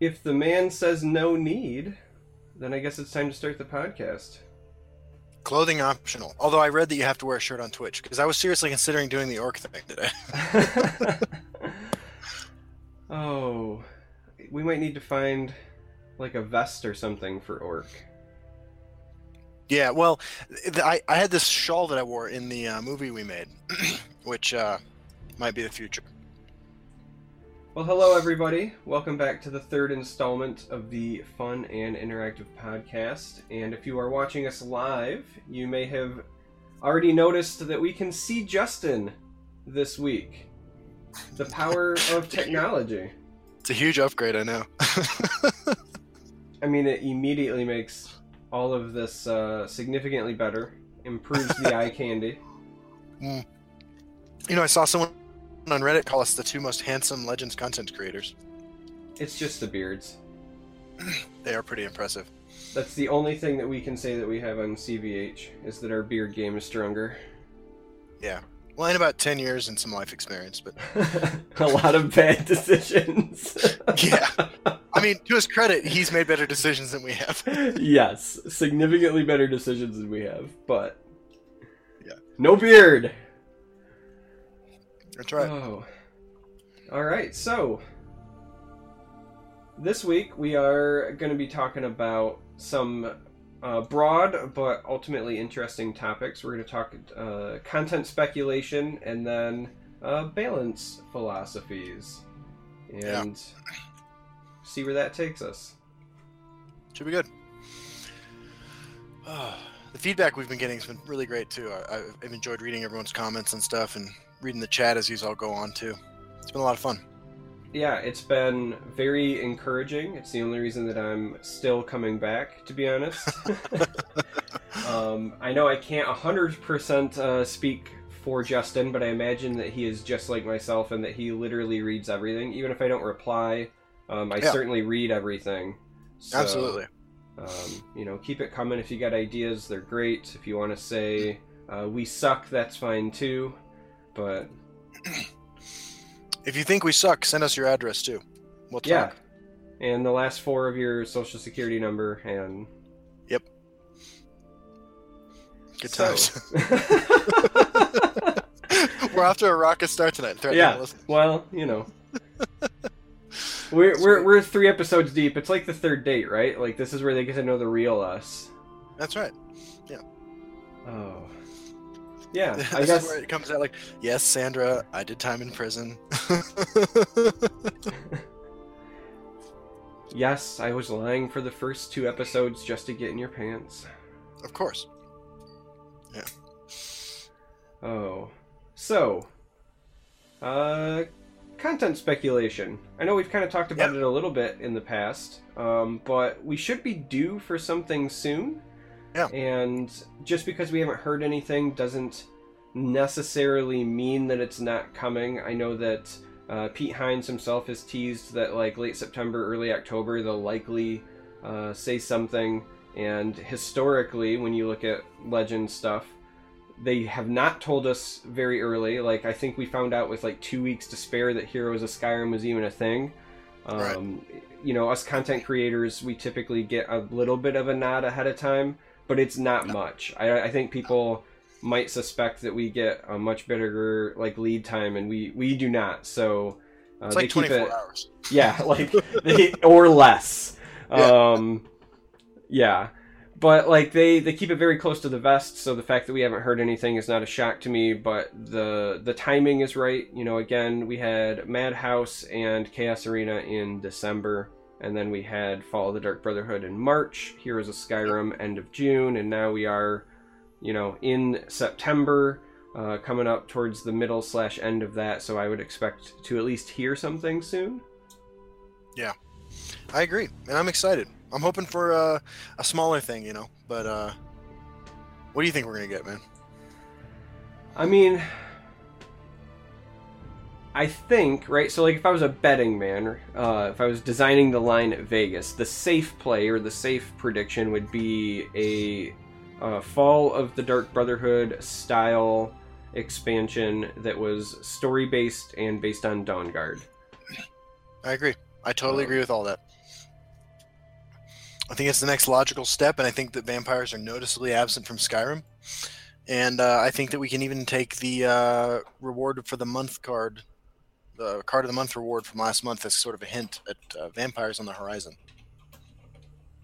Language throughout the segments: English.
if the man says no need, then I guess it's time to start the podcast. Clothing optional. Although I read that you have to wear a shirt on Twitch because I was seriously considering doing the orc thing today. oh, we might need to find like a vest or something for orc. Yeah, well, I, I had this shawl that I wore in the uh, movie we made, which uh, might be the future. Well, hello everybody. Welcome back to the third installment of the fun and interactive podcast. And if you are watching us live, you may have already noticed that we can see Justin this week. The power of technology. It's a huge upgrade, I know. I mean, it immediately makes all of this uh, significantly better, improves the eye candy. Mm. You know, I saw someone on Reddit call us the two most handsome Legends content creators. It's just the beards. They are pretty impressive. That's the only thing that we can say that we have on CVH is that our beard game is stronger. Yeah. Well, in about 10 years and some life experience, but. a lot of bad decisions. yeah. I mean, to his credit, he's made better decisions than we have. yes, significantly better decisions than we have, but. Yeah. No beard! That's right. Oh. Alright, so. This week we are going to be talking about some uh, broad but ultimately interesting topics. We're going to talk uh, content speculation and then uh, balance philosophies. And Yeah. see where that takes us. Should be good. the feedback we've been getting has been really great too. I, I've enjoyed reading everyone's comments and stuff, and reading the chat as these all go on too. It's been a lot of fun. Yeah, it's been very encouraging. It's the only reason that I'm still coming back, to be honest. um, I know I can't 100% uh, speak for Justin, but I imagine that he is just like myself and that he literally reads everything. Even if I don't reply, um, I Yeah. certainly read everything. So, Absolutely. Um, you know, keep it coming. If you got ideas, they're great. If you want to say uh, we suck, that's fine too. But If you think we suck, send us your address too. We'll talk. yeah, and the last four of your social security number and Yep. Good So- times. We're off to a rocket start tonight. Yeah. Well, you know, we're we're we're three episodes deep. It's like the third date, right? Like this is where they get to know the real us. That's right. Yeah. Oh, yeah. this I is guess where it comes out like, yes, Sandra, I did time in prison. yes, I was lying for the first two episodes just to get in your pants. of course. Yeah. Oh, so, uh, content speculation. I know we've kind of talked about Yeah. it a little bit in the past, um, but we should be due for something soon. Yeah. And just because we haven't heard anything doesn't necessarily mean that it's not coming. I know that uh, Pete Hines himself has teased that like late September, early October, they'll likely uh, say something. And historically, when you look at legend stuff, they have not told us very early. Like I think we found out with like two weeks to spare that Heroes of Skyrim was even a thing. Right. Um, You know, us content creators, we typically get a little bit of a nod ahead of time, but it's not much. I, I think people might suspect that we get a much better like lead time, and we we do not. So uh, It's they like keep 24 it, hours. yeah, like they, or less. Yeah. Um, yeah, but like they they keep it very close to the vest, so the fact that we haven't heard anything is not a shock to me. But the the timing is right. You know, again, we had Madhouse and Chaos Arena in December, and then we had Fall of the Dark Brotherhood in March. Heroes of Skyrim end of June, and now we are, you know, in September. Uh, coming up towards the middle slash end of that, so I would expect to at least hear something soon. Yeah, I agree, and I'm excited. I'm hoping for uh, a smaller thing, you know. But uh, what do you think we're gonna get, man? I mean, I think right. So, like, if I was a betting man, uh, if I was designing the line at Vegas, the safe play or the safe prediction would be a uh, Fall of the Dark Brotherhood style expansion that was story based and based on Dawnguard. I agree. I totally Um, agree with all that. I think it's the next logical step, and I think that vampires are noticeably absent from Skyrim. And uh, I think that we can even take the uh, reward for the month card, the card of the month reward from last month, as sort of a hint at uh, vampires on the horizon.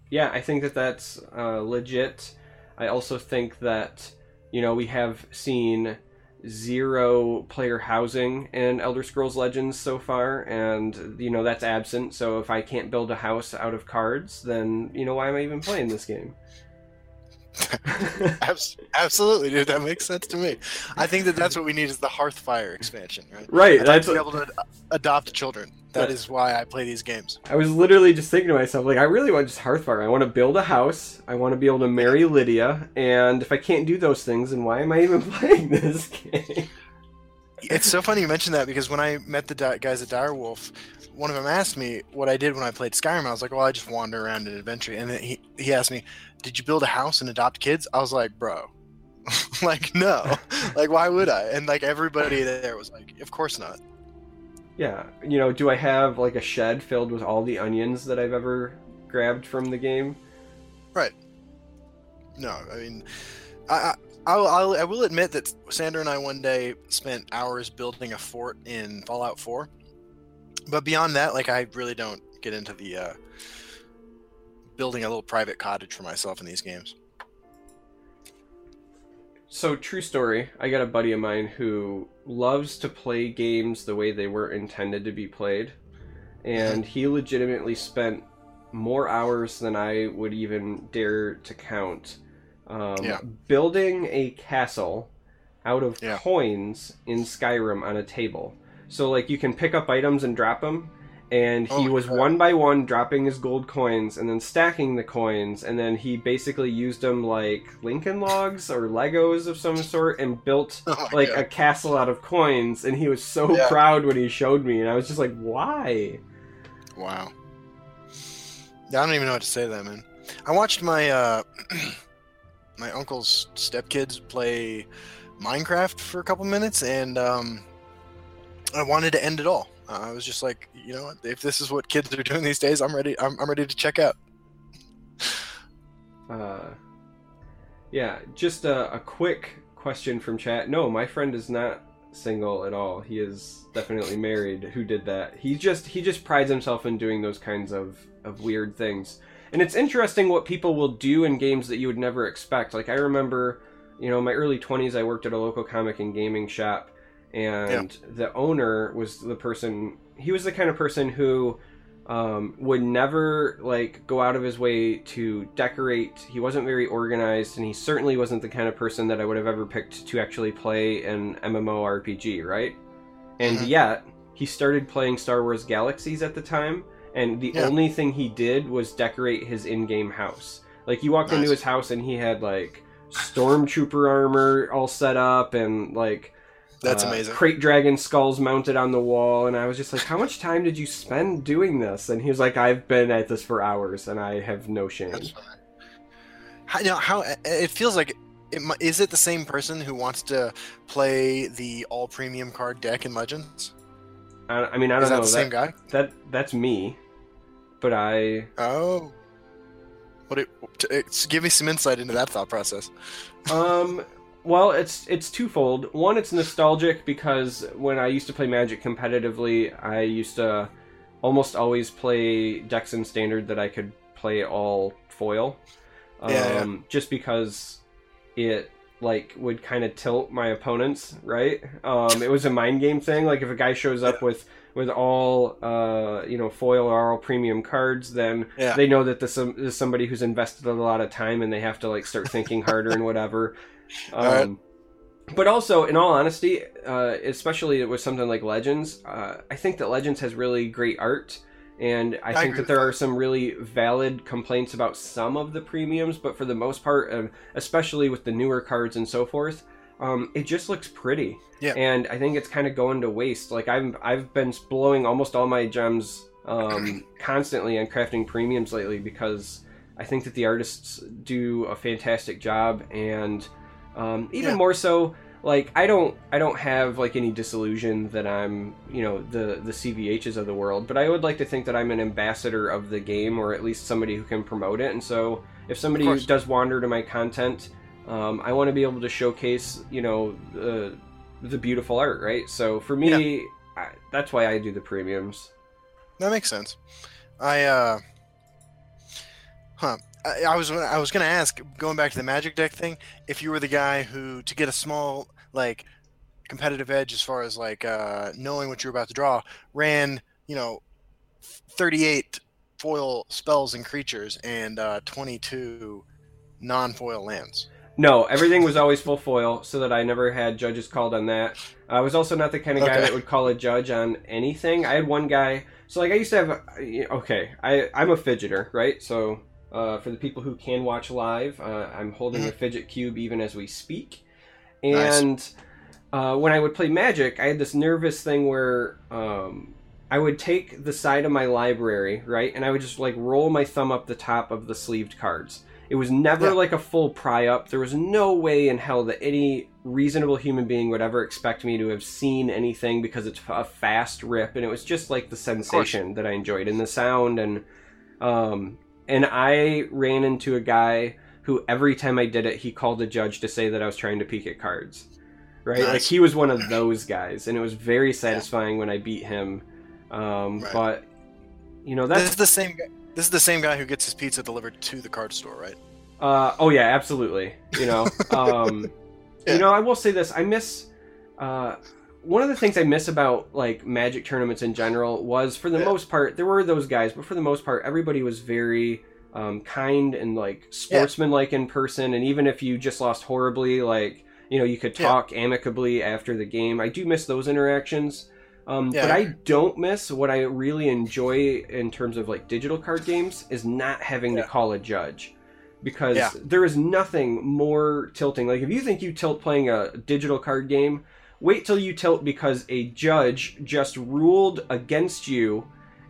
Yeah, I think that that's uh, legit. I also think that you know we have seen zero player housing in Elder Scrolls Legends so far, and you know that's absent. So if I can't build a house out of cards, then you know why am I even playing this game? Absolutely, dude. That makes sense to me. I think that that's what we need is the Hearthfire expansion, right? Right. I'd like to be able to adopt children. That is why I play these games. I was literally just thinking to myself, like, I really want just Hearthfire. I want to build a house. I want to be able to marry Lydia. And if I can't do those things, then why am I even playing this game? It's so funny you mentioned that because when I met the di- guys at Direwolf, one of them asked me what I did when I played Skyrim. I was like, "Well, I just wander around and adventure." And then he he asked me, "Did you build a house and adopt kids?" I was like, "Bro, like no, like why would I?" And like everybody there was like, "Of course not." Yeah, you know, do I have like a shed filled with all the onions that I've ever grabbed from the game? Right. No, I mean, I, I I'll, I'll, I will admit that Sandra and I one day spent hours building a fort in Fallout 4. But beyond that, like I really don't get into the uh, building a little private cottage for myself in these games. So, true story. I got a buddy of mine who loves to play games the way they were intended to be played. And he legitimately spent more hours than I would even dare to count um, Yeah. building a castle out of Yeah. coins in Skyrim on a table. So, like, you can pick up items and drop them. And he Oh, was crap. one by one dropping his gold coins and then stacking the coins. And then he basically used them like Lincoln logs or Legos of some sort and built Oh like God. a castle out of coins. And he was so Yeah. proud when he showed me. And I was just like, why? Wow. Yeah, I don't even know what to say to that, man. I watched my uh, my uncle's stepkids play Minecraft for a couple minutes, and um, I wanted to end it all. Uh, I was just like, you know, if this is what kids are doing these days, I'm ready. I'm, I'm ready to check out. Uh, yeah, just a, a quick question from chat. No, my friend is not single at all. He is definitely married. Who did that? He just he just prides himself in doing those kinds of of weird things. And it's interesting what people will do in games that you would never expect. Like I remember, you know, in my early 20s I worked at a local comic and gaming shop and the owner was the person he was the kind of person who um, would never like go out of his way to decorate. He wasn't very organized, and he certainly wasn't the kind of person that I would have ever picked to actually play an MMORPG, right? And Mhm. yet, he started playing Star Wars Galaxies at the time, and the Yeah. only thing he did was decorate his in-game house. Like you walked into his house, and he had like stormtrooper armor all set up, and like That's uh, amazing. Crate dragon skulls mounted on the wall, and I was just like, "How much time did you spend doing this?" And he was like, "I've been at this for hours, and I have no shame." How, now, how it feels like it, is it the same person who wants to play the all premium card deck in Legends? I, I mean, I don't that know the same guy? that that's me, but I Oh. What it, give me some insight into that thought process. um well it's it's twofold one it's nostalgic because when i used to play magic competitively i used to almost always play decks in standard that i could play all foil um Yeah, yeah. just because it like would kind of tilt my opponents right um it was a mind game thing like if a guy shows up with with all uh you know foil or all premium cards then Yeah. they know that this is somebody who's invested a lot of time and they have to like start thinking harder and whatever. Um. But also, in all honesty, uh, especially with something like Legends, uh, I think that Legends has really great art, and I, I think that there are some really valid complaints about some of the premiums. But for the most part, um, especially with the newer cards and so forth, um, it just looks pretty. Yeah. And I think it's kind of going to waste. Like I've I've been blowing almost all my gems um, constantly on crafting premiums lately because I think that the artists do a fantastic job, and um, even Yeah. more so, like I don't I don't have like any disillusion that I'm you know the the CVHs of the world, but I would like to think that I'm an ambassador of the game or at least somebody who can promote it. And so if somebody does wander to my content, um, I want to be able to showcase you know the the beautiful art, right? So for me, I, that's why I do the premiums. That makes sense. I uh, huh. I, I was I was gonna ask, going back to the magic deck thing, if you were the guy who to get a small like competitive edge as far as like uh, knowing what you're about to draw, ran you know, 38 foil spells and creatures and uh, 22 non-foil lands. No, everything was always full foil, so that I never had judges called on that. I was also not the kind of guy Okay. that would call a judge on anything. I had one guy, so like I used to have. Okay, I I'm a fidgeter, right? So uh, for the people who can watch live, uh, I'm holding Mm-hmm. a fidget cube even as we speak, Nice. and uh, when I would play Magic, I had this nervous thing where. Um, I would take the side of my library, right, and I would just like roll my thumb up the top of the sleeved cards. It was never Yeah. like a full pry up. There was no way in hell that any reasonable human being would ever expect me to have seen anything because it's a fast rip, and it was just like the sensation that I enjoyed and the sound and um and I ran into a guy who every time I did it, he called a judge to say that I was trying to peek at cards. Right? Like he was one of those guys, and it was very satisfying when I beat him. Um, Right. But you know This is the same guy. This is the same guy who gets his pizza delivered to the card store, right? Uh, oh yeah, absolutely. You know, um, Yeah. you know, I will say this: I miss uh, one of the things I miss about like Magic tournaments in general was, for the Yeah. most part, there were those guys, but for the most part, everybody was very um, kind and like sportsmanlike in person. And even if you just lost horribly, like you know, you could Yeah. talk amicably after the game. I do miss those interactions. Um, Yeah. But I don't miss what I really enjoy in terms of like digital card games is not having Yeah. to call a judge because Yeah. there is nothing more tilting. Like if you think you tilt playing a digital card game, wait till you tilt because a judge just ruled against you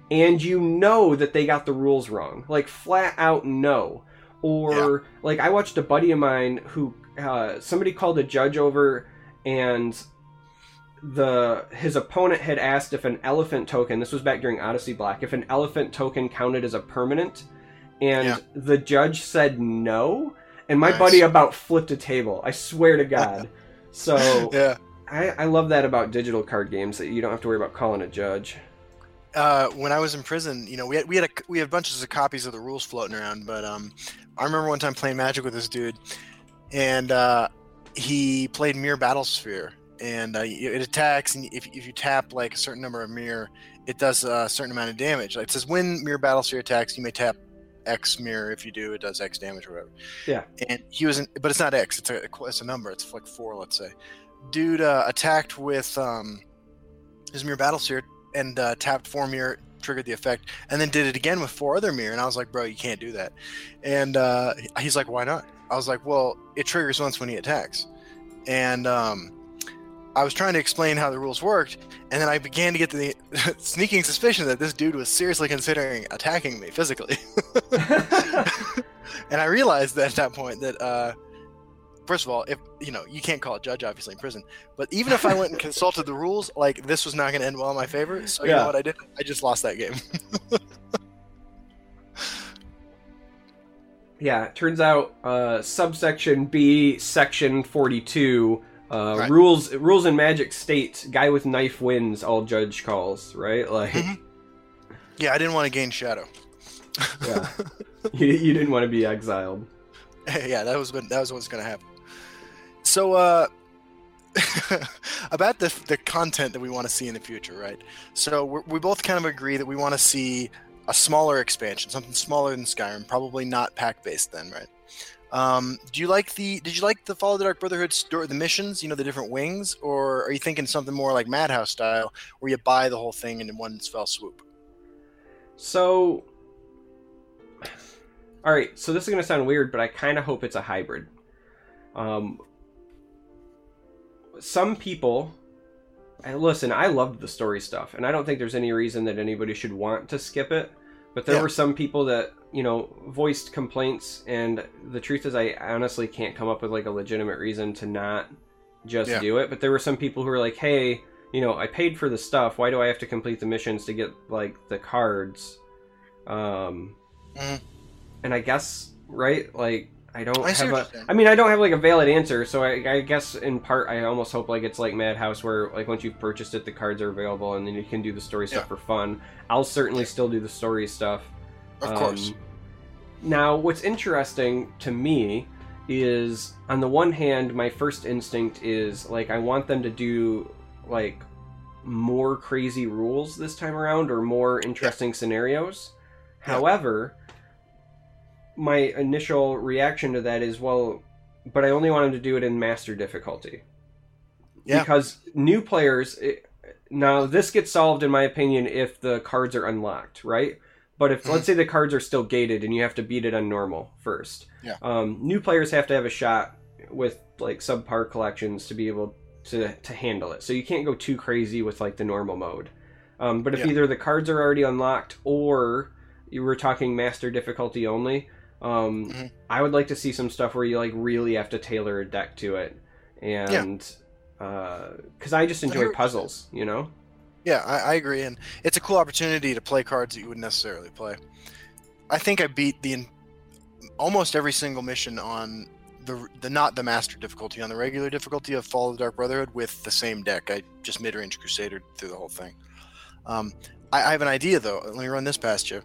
and you know that they got the rules wrong. Like flat out no. Or like I watched a buddy of mine who uh, somebody called a judge over and the his opponent had asked if an elephant token this was back during Odyssey Block if an elephant token counted as a permanent and Yeah. the judge said no and my Nice. buddy about flipped a table I swear to god so Yeah. I, I love that about digital card games that you don't have to worry about calling a judge Uh, when I was in prison, you know, we had we had a, we had bunches of copies of the rules floating around. But um, I remember one time playing Magic with this dude, and uh, he played Mirror Battlesphere, and uh, it attacks, and if, if you tap like a certain number of mirror, it does a certain amount of damage. Like it says, when Mirror Battlesphere attacks, you may tap X mirror. If you do, it does X damage or whatever. Yeah. And he was, in, but it's not X. It's a it's a number. It's like four, let's say. Dude uh, attacked with um, his Mirror Battlesphere and uh, tapped four mirror, triggered the effect, and then did it again with four other mirror. And I was like, bro, you can't do that. And uh, he's like, why not? I was like, well, it triggers once when he attacks. And um, I was trying to explain how the rules worked, and then I began to get the sneaking suspicion that this dude was seriously considering attacking me physically. and I realized that at that point that, uh, first of all, if you know, you can't call a judge obviously in prison, but even if I went and consulted the rules, like this was not going to end well in my favor. So you Yeah. know what I did? I just lost that game. yeah it turns out uh, subsection B section 42 uh, Right. rules rules in magic state guy with knife wins all judge calls right like Mhm. yeah, I didn't want to gain shadow. yeah you, you didn't want to be exiled yeah, that was that was what's going to happen. So, uh, about the the content that we want to see in the future, right? So we both kind of agree that we want to see a smaller expansion, something smaller than Skyrim, probably not pack based, then, right? Um, do you like the? Did you like the Fall of the Dark Brotherhood story, the missions? You know, the different wings, or are you thinking something more like Madhouse style, where you buy the whole thing in one fell swoop? So, all right. So this is going to sound weird, but I kind of hope it's a hybrid. Um, some people, and listen, I loved the story stuff, and I don't think there's any reason that anybody should want to skip it. But there Yeah. were some people that you know voiced complaints, and the truth is, I honestly can't come up with like a legitimate reason to not just Yeah. do it. But there were some people who were like, "Hey, you know, I paid for the stuff. Why do I have to complete the missions to get like the cards?" Um, Mhm. and I guess right, like I don't I have a. I mean, I don't have like a valid answer, so I, I guess in part I almost hope like it's like Madhouse, where like once you've purchased it, the cards are available, and then you can do the story stuff Yeah. for fun. I'll certainly still do the story stuff. Of Um, course. Now, what's interesting to me is, on the one hand, my first instinct is like I want them to do like more crazy rules this time around or more interesting scenarios. Yeah. However, my initial reaction to that is, well, but I only want to do it in master difficulty. Yeah. Because new players, it, now this gets solved in my opinion if the cards are unlocked, right? But if Mhm. let's say the cards are still gated and you have to beat it on normal first, Yeah. um, new players have to have a shot with like subpar collections to be able to to handle it. So you can't go too crazy with like the normal mode. Um, but if Yeah. either the cards are already unlocked or you were talking master difficulty only, um, Mhm. I would like to see some stuff where you like really have to tailor a deck to it, and because I just enjoy hear puzzles, you know. Yeah, I, I agree, and it's a cool opportunity to play cards that you wouldn't necessarily play. I think I beat the almost every single mission on the the not the master difficulty on the regular difficulty of Fall of the Dark Brotherhood with the same deck. I just mid range Crusader through the whole thing. Um, I, I have an idea though. Let me run this past you.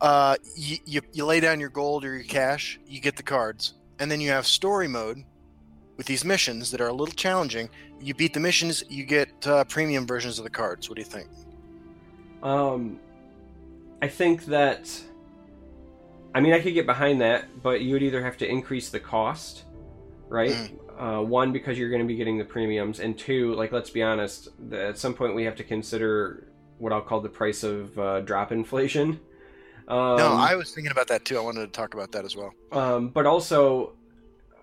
Uh, you, you you lay down your gold or your cash, you get the cards, and then you have story mode with these missions that are a little challenging. You beat the missions, you get uh, premium versions of the cards. What do you think? Um, I think that. I mean, I could get behind that, but you would either have to increase the cost, right? Uh, one, because you're going to be getting the premiums, and two, like let's be honest, at some point we have to consider what I'll call the price of uh, drop inflation. Um, no, I was thinking about that too. I wanted to talk about that as well. um, but also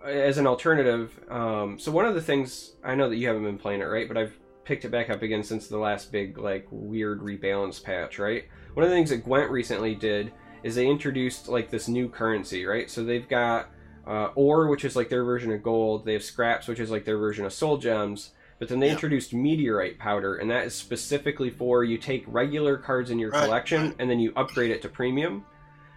as an alternative. Um, so one of the things I know that you haven't been playing it, right? But I've picked it back up again since the last big like weird rebalance patch, right? One of the things that Gwent recently did is they introduced like this new currency, right? So they've got uh, ore, which is like their version of gold. They have scraps, which is like their version of soul gems. But then they Yeah. introduced meteorite powder, and that is specifically for you take regular cards in your Right, collection right. and then you upgrade it to premium.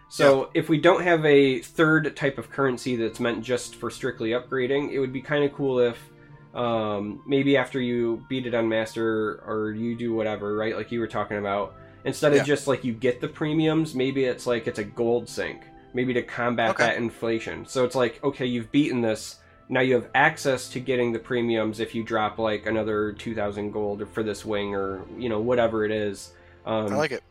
So if we don't have a third type of currency that's meant just for strictly upgrading, it would be kind of cool if um, maybe after you beat it on master or you do whatever, right? Like you were talking about, instead of just like you get the premiums, maybe it's like it's a gold sink, maybe to combat Okay. that inflation. So it's like okay, you've beaten this. Now you have access to getting the premiums if you drop like another two thousand gold for this wing or you know whatever it is. Um, I like it.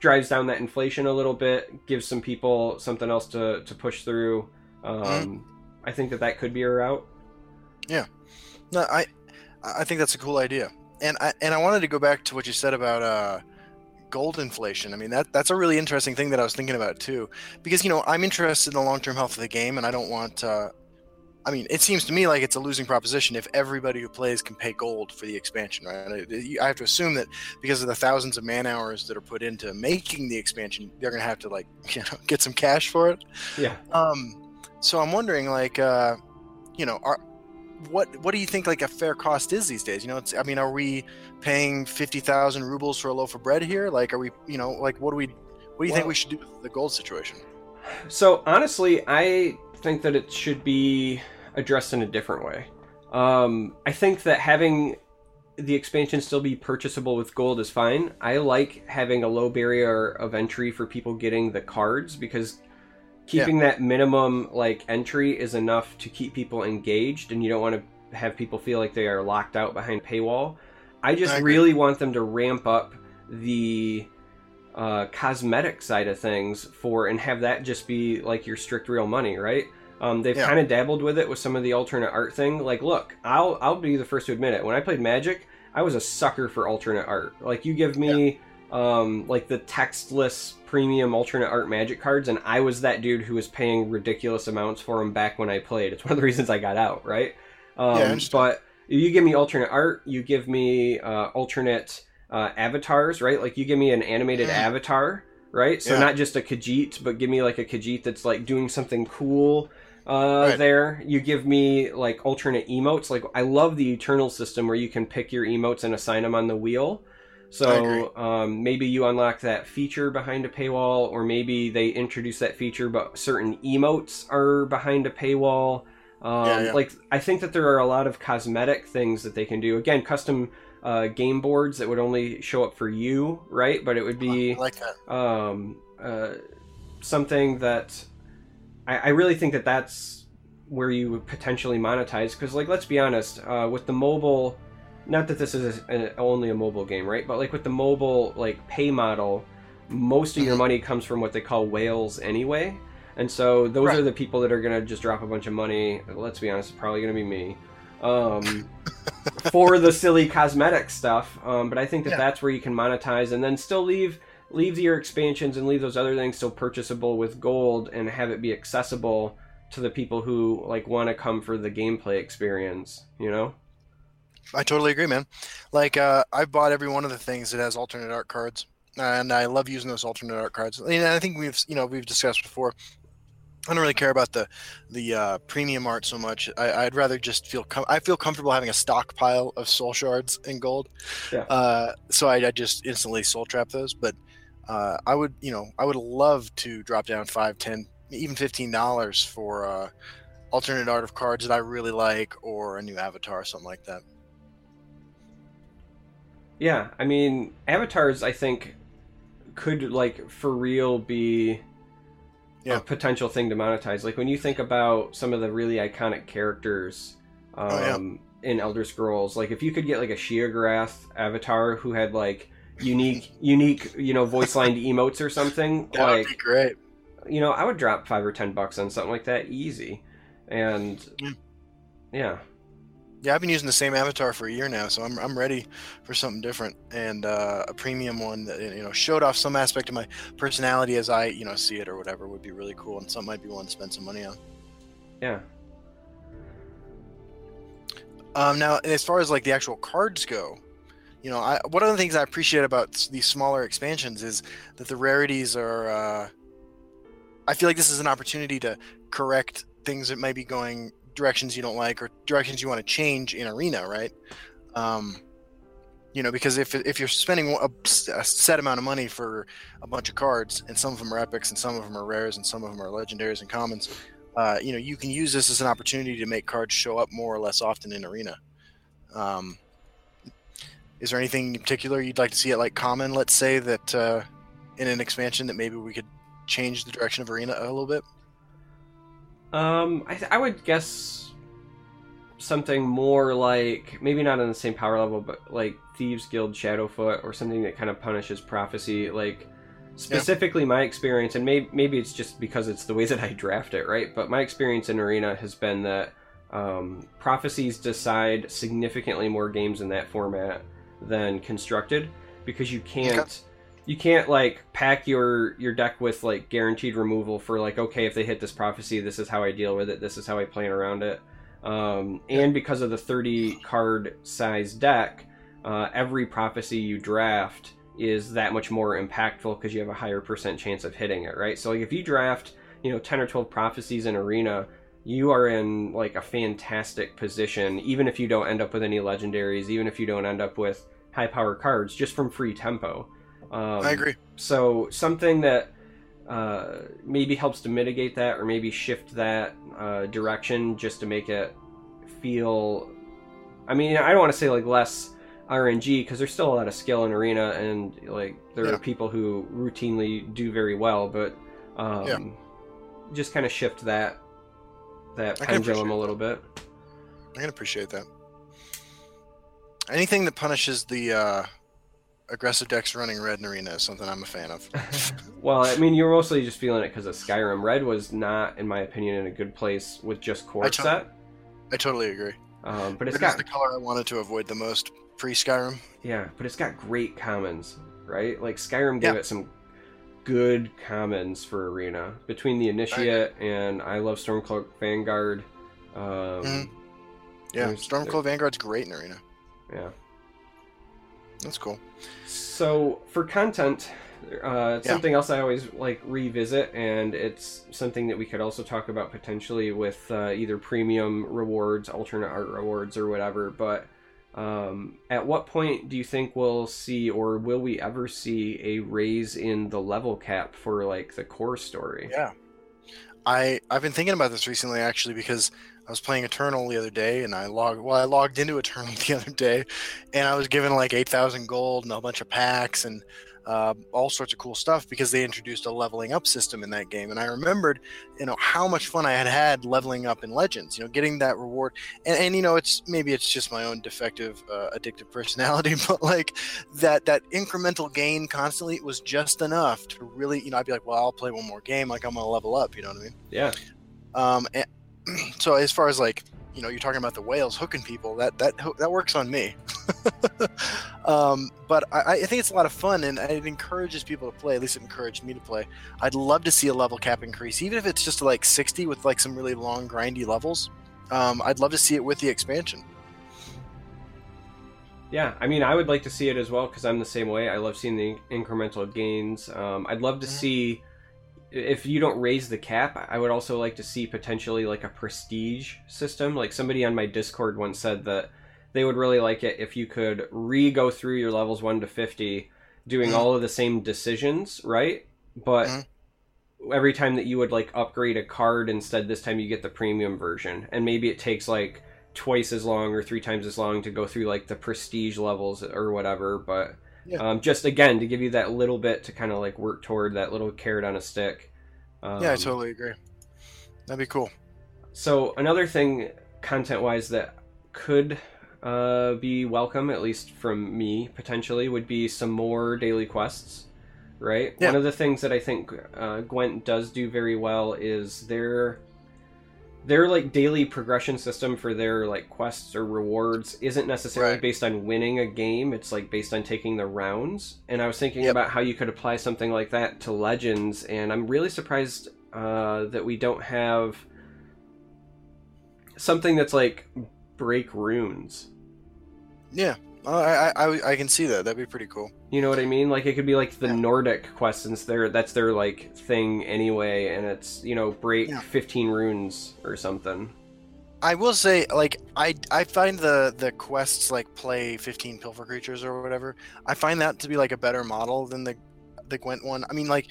drives down that inflation a little bit, gives some people something else to, to push through. Um, Mm-hmm. I think that that could be a route. Yeah. No, I I think that's a cool idea. And I and I wanted to go back to what you said about uh, gold inflation. I mean that that's a really interesting thing that I was thinking about too, because you know I'm interested in the long term health of the game, and I don't want. Uh, I mean, it seems to me like it's a losing proposition if everybody who plays can pay gold for the expansion, right? I- I have to assume that because of the thousands of man hours that are put into making the expansion, they're going to have to like you know get some cash for it. Yeah. Um, so I'm wondering, like, uh, you know, are what what do you think like a fair cost is these days? You know, it's I mean, are we paying fifty thousand rubles for a loaf of bread here? Like, are we, you know, like what do we what do you think we should do with the gold situation? So honestly, I think that it should be addressed in a different way. Um, I think that having the expansion still be purchasable with gold is fine. I like having a low barrier of entry for people getting the cards because keeping that minimum like entry is enough to keep people engaged and you don't want to have people feel like they are locked out behind paywall. I just I really want them to ramp up the uh, cosmetic side of things for and have that just be like your strict real money, right? Um, they've Yeah. kind of dabbled with it with some of the alternate art thing. Like, look, I'll I'll be the first to admit it. When I played Magic, I was a sucker for alternate art. Like, you give me um, like the textless premium alternate art Magic cards, and I was that dude who was paying ridiculous amounts for them back when I played. It's one of the reasons I got out, right? Um, Yeah, but you give me alternate art, you give me uh, alternate uh, avatars, right? Like you give me an animated avatar, right? So Yeah. not just a Khajiit, but give me like a Khajiit that's like doing something cool. uh, Right. there. You give me like alternate emotes. Like I love the Eternal system where you can pick your emotes and assign them on the wheel. I agree. So um, maybe you unlock that feature behind a paywall, or maybe they introduce that feature, but certain emotes are behind a paywall. Um, Yeah, yeah. Like I think that there are a lot of cosmetic things that they can do. Again, custom uh, game boards that would only show up for you, right? But it would be like um, uh, something that I, I really think that that's where you would potentially monetize. Because, like, let's be honest, uh, with the mobile, not that this is a, only a mobile game, right? But like with the mobile like pay model, most of your Mhm. money comes from what they call whales anyway. And so those Right. are the people that are going to just drop a bunch of money. Let's be honest, it's probably going to be me. Um, for the silly cosmetic stuff. Um, but I think that Yeah. that's where you can monetize and then still leave leave your expansions and leave those other things still purchasable with gold and have it be accessible to the people who like want to come for the gameplay experience. You know? I totally agree, man. Like, uh, I've bought every one of the things that has alternate art cards, and I love using those alternate art cards. And I think we've, you know, we've discussed before. I don't really care about the the uh, premium art so much. I, I'd rather just feel com- I feel comfortable having a stockpile of soul shards in gold. Yeah. Uh, so I, I just instantly soul trap those. But uh, I would, you know, I would love to drop down five, ten, even fifteen dollars for uh, alternate art of cards that I really like, or a new avatar, or something like that. Yeah. I mean, avatars. I think could like for real be Yeah. a potential thing to monetize. Like when you think about some of the really iconic characters um, Oh, yeah. in Elder Scrolls, like if you could get like a Sheogorath avatar who had like unique, unique, you know, voice lined emotes or something, That would like be great. you know, I would drop five or ten bucks on something like that easy. And Yeah. yeah, Yeah, I've been using the same avatar for a year now, so I'm, I'm ready for something different and uh, a premium one that you know showed off some aspect of my personality as I you know see it or whatever would be really cool and something might be one to spend some money on. yeah, Um, now, as far as like the actual cards go, you know, I, one of the things I appreciate about these smaller expansions is that the rarities are. Uh, I feel like this is an opportunity to correct things that might be going directions you don't like or directions you want to change in arena, right? Um, you know, because if if you're spending a, a set amount of money for a bunch of cards, and some of them are epics, and some of them are rares, and some of them are legendaries and commons, uh, you know, you can use this as an opportunity to make cards show up more or less often in arena. Um, is there anything in particular you'd like to see at like common? Let's say that uh, in an expansion that maybe we could change the direction of arena a little bit. Um, I, th- I would guess something more like maybe not on the same power level, but like Thieves Guild Shadowfoot or something that kind of punishes prophecy. Like specifically, my experience, and maybe maybe it's just because it's the way that I draft it, right? But my experience in Arena has been that um, prophecies decide significantly more games in that format than constructed because you can't. You can't like pack your your deck with like guaranteed removal for like okay if they hit this prophecy this is how I deal with it this is how I plan around it. Um, and because of the 30 card size deck uh, every prophecy you draft is that much more impactful because you have a higher percent chance of hitting it right? So like if you draft you know 10 or 12 prophecies in arena you are in like a fantastic position even if you don't end up with any legendaries even if you don't end up with high power cards just from free tempo um, I agree. so something that uh, maybe helps to mitigate that, or maybe shift that uh, direction, just to make it feel. I mean, I don't want to say like less RNG because there's still a lot of skill in arena, and like there Yeah. are people who routinely do very well, but um, Yeah. just kind of shift that that pendulum a little bit. I can appreciate that. Anything that punishes the uh, aggressive decks running red in arena is something I'm a fan of. Well, I mean, you're mostly just feeling it because of Skyrim. Red was not, in my opinion, in a good place with just core I tot- set. I totally agree. Um, but it's Red got the color I wanted to avoid the most pre Skyrim. Yeah, but it's got great commons, right? Like Skyrim gave Yeah. it some good commons for Arena between the Initiate and I love Stormcloak Vanguard. Um, Mhm. Yeah, Stormcloak Vanguard's great in arena. Yeah. That's cool. So for content, Uh, something else I always like revisit, and it's something that we could also talk about potentially with uh, either premium rewards, alternate art rewards, or whatever. But um, at what point do you think we'll see, or will we ever see, a raise in the level cap for like the core story? Yeah, I I've been thinking about this recently actually because I was playing Eternal the other day, and I logged well I logged into Eternal the other day, and I was given like eight thousand gold and a bunch of packs and uh, all sorts of cool stuff because they introduced a leveling up system in that game. And I remembered, you know, how much fun I had had leveling up in Legends. You know, getting that reward, and, and you know, it's maybe it's just my own defective, uh, addictive personality, but like that that incremental gain constantly was just enough to really, you know, I'd be like, well, I'll play one more game, like I'm gonna level up. You know what I mean? Yeah. Um, and so as far as like you know, you're talking about the whales hooking people. That that that works on me. um, but I, I, think it's a lot of fun, and it encourages people to play. At least it encouraged me to play. I'd love to see a level cap increase, even if it's just like 60 with like some really long grindy levels. Um, I'd love to see it with the expansion. Yeah, I mean, I would like to see it as well because I'm the same way. I love seeing the incremental gains. Um, I'd love to mm-hmm. see if you don't raise the cap, I would also like to see potentially like a prestige system. Like somebody on my Discord once said that they would really like it if you could re go through your levels 1 to 50 doing mm-hmm. all of the same decisions, right? But mm-hmm. every time that you would like upgrade a card instead this time you get the premium version and maybe it takes like twice as long or three times as long to go through like the prestige levels or whatever, but yeah. Um, just again to give you that little bit to kind of like work toward that little carrot on a stick. Um, yeah, I totally agree. That'd be cool. So another thing, content-wise, that could uh, be welcome, at least from me potentially, would be some more daily quests. Right. Yeah. One of the things that I think uh, Gwent does do very well is their their like daily progression system for their like quests or rewards isn't necessarily right. based on winning a game it's like based on taking the rounds and i was thinking yep. about how you could apply something like that to legends and i'm really surprised uh, that we don't have something that's like break runes yeah Oh, I, I I can see that. That'd be pretty cool. You know what I mean? Like it could be like the yeah. Nordic quests, since they're that's their like thing anyway, and it's you know break yeah. fifteen runes or something. I will say, like I I find the the quests like play fifteen pilfer creatures or whatever. I find that to be like a better model than the the Gwent one. I mean, like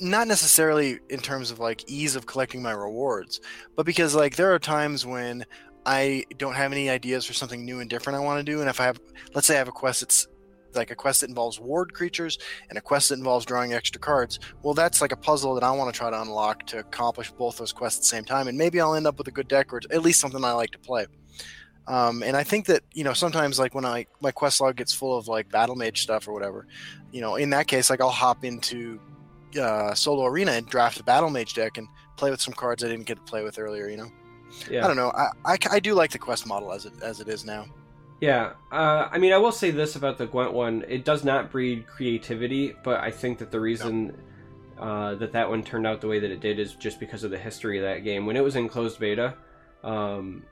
not necessarily in terms of like ease of collecting my rewards, but because like there are times when I don't have any ideas for something new and different I want to do. And if I have, let's say I have a quest that's like a quest that involves ward creatures and a quest that involves drawing extra cards, well, that's like a puzzle that I want to try to unlock to accomplish both those quests at the same time. And maybe I'll end up with a good deck or at least something I like to play. Um, and I think that you know sometimes like when I my quest log gets full of like battle mage stuff or whatever, you know, in that case like I'll hop into uh, solo arena and draft a battle mage deck and play with some cards I didn't get to play with earlier. You know. Yeah. I don't know. I, I, I do like the quest model as it as it is now. Yeah, uh, I mean, I will say this about the Gwent one: it does not breed creativity, but I think that the reason no. uh, that that one turned out the way that it did is just because of the history of that game. When it was in closed beta, um,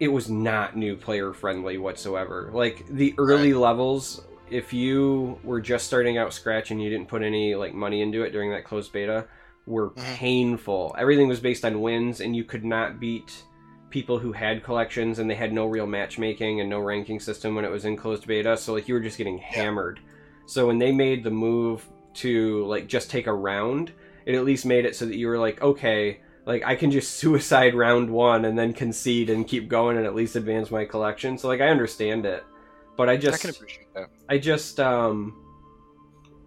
it was not new player friendly whatsoever. Like the early right. levels, if you were just starting out scratch and you didn't put any like money into it during that closed beta, were mm-hmm. painful. Everything was based on wins, and you could not beat people who had collections, and they had no real matchmaking and no ranking system when it was in closed beta. So like you were just getting hammered. So when they made the move to like just take a round, it at least made it so that you were like, okay, like I can just suicide round one and then concede and keep going and at least advance my collection. So like I understand it, but I just I can appreciate that. I just um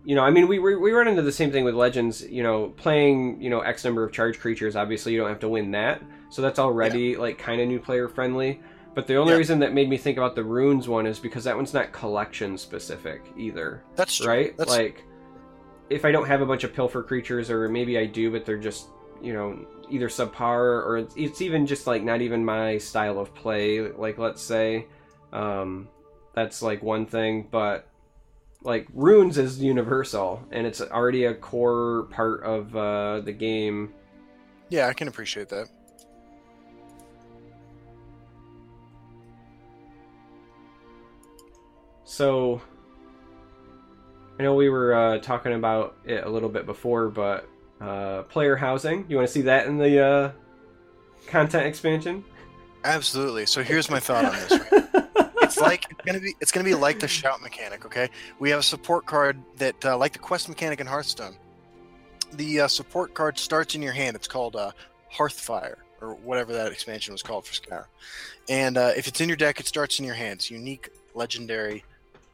you know, I mean, we, we run into the same thing with Legends. You know, playing you know X number of charge creatures. Obviously, you don't have to win that, so that's already yeah. like kind of new player friendly. But the only yeah. reason that made me think about the runes one is because that one's not collection specific either. That's true. right. That's... Like, if I don't have a bunch of pilfer creatures, or maybe I do, but they're just you know either subpar or it's, it's even just like not even my style of play. Like, let's say, um, that's like one thing, but like runes is universal and it's already a core part of uh, the game yeah i can appreciate that so I know we were uh, talking about it a little bit before, but uh, player housing. You want to see that in the uh, content expansion? Absolutely. So here's my thought on this. It's like it's gonna be it's gonna be like the shout mechanic. Okay, we have a support card that uh, like the quest mechanic in Hearthstone. The uh, support card starts in your hand. It's called uh, Hearthfire or whatever that expansion was called for Skyrim. And uh, if it's in your deck, it starts in your hand. It's unique, legendary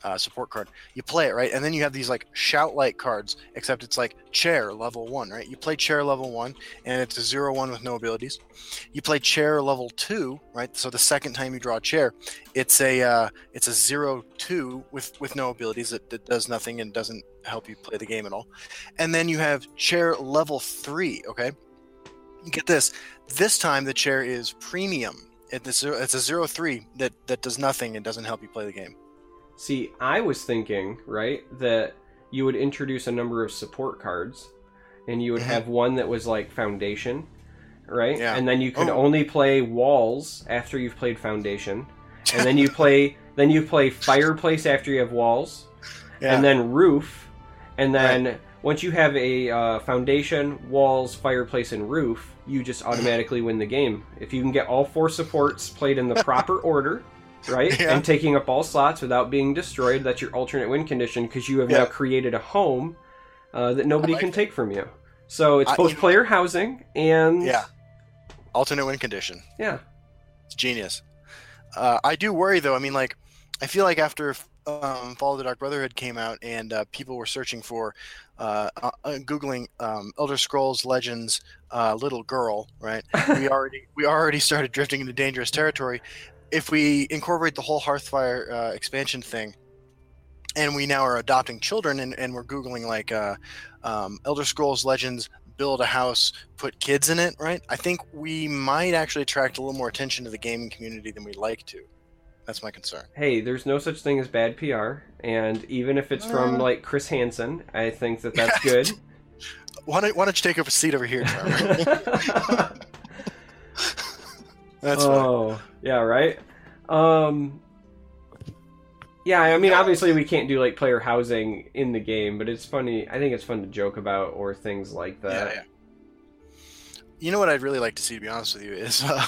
uh, support card. You play it right, and then you have these like shout like cards, except it's like chair level one, right? You play chair level one, and it's a zero one with no abilities. You play chair level two, right? So the second time you draw chair, it's a uh, it's a zero two with with no abilities that, that does nothing and doesn't help you play the game at all. And then you have chair level three, okay? You get this. This time the chair is premium. It's a, it's a zero three that that does nothing and doesn't help you play the game. See, I was thinking, right, that you would introduce a number of support cards, and you would have one that was like Foundation, right? Yeah. And then you could Oh. only play Walls after you've played Foundation, and then you play then you play Fireplace after you have Walls, Yeah. and then Roof, and then once you have a uh, Foundation, Walls, Fireplace, and Roof, you just automatically win the game. If you can get all four supports played in the proper order. Right, Yeah. and taking up all slots without being destroyed. That's your alternate win condition because you have Yeah. now created a home uh, that nobody like can take from you. So it's I- both player housing and yeah. Alternate win condition. yeah. It's genius. Uh, I do worry though. I mean, like, I feel like after um, Fall of the Dark Brotherhood came out and uh, people were searching for, uh, uh, uh, googling um, Elder Scrolls Legends uh, little girl, right? we already we already started drifting into dangerous territory. If we incorporate the whole Hearthfire uh, expansion thing, and we now are adopting children, and, and we're googling like uh, um, Elder Scrolls Legends build a house, put kids in it, right? I think we might actually attract a little more attention to the gaming community than we'd like to. That's my concern. Hey, there's no such thing as bad PR, and even if it's from Uh. like Chris Hansen, I think that that's good. Why don't, why don't you take up a seat over here, Charmer? That's fine. Yeah, right. Um, yeah, I mean, obviously we can't do like player housing in the game, but it's funny. I think it's fun to joke about or things like Yeah, that. yeah. You know what I'd really like to see, to be honest with you, is uh,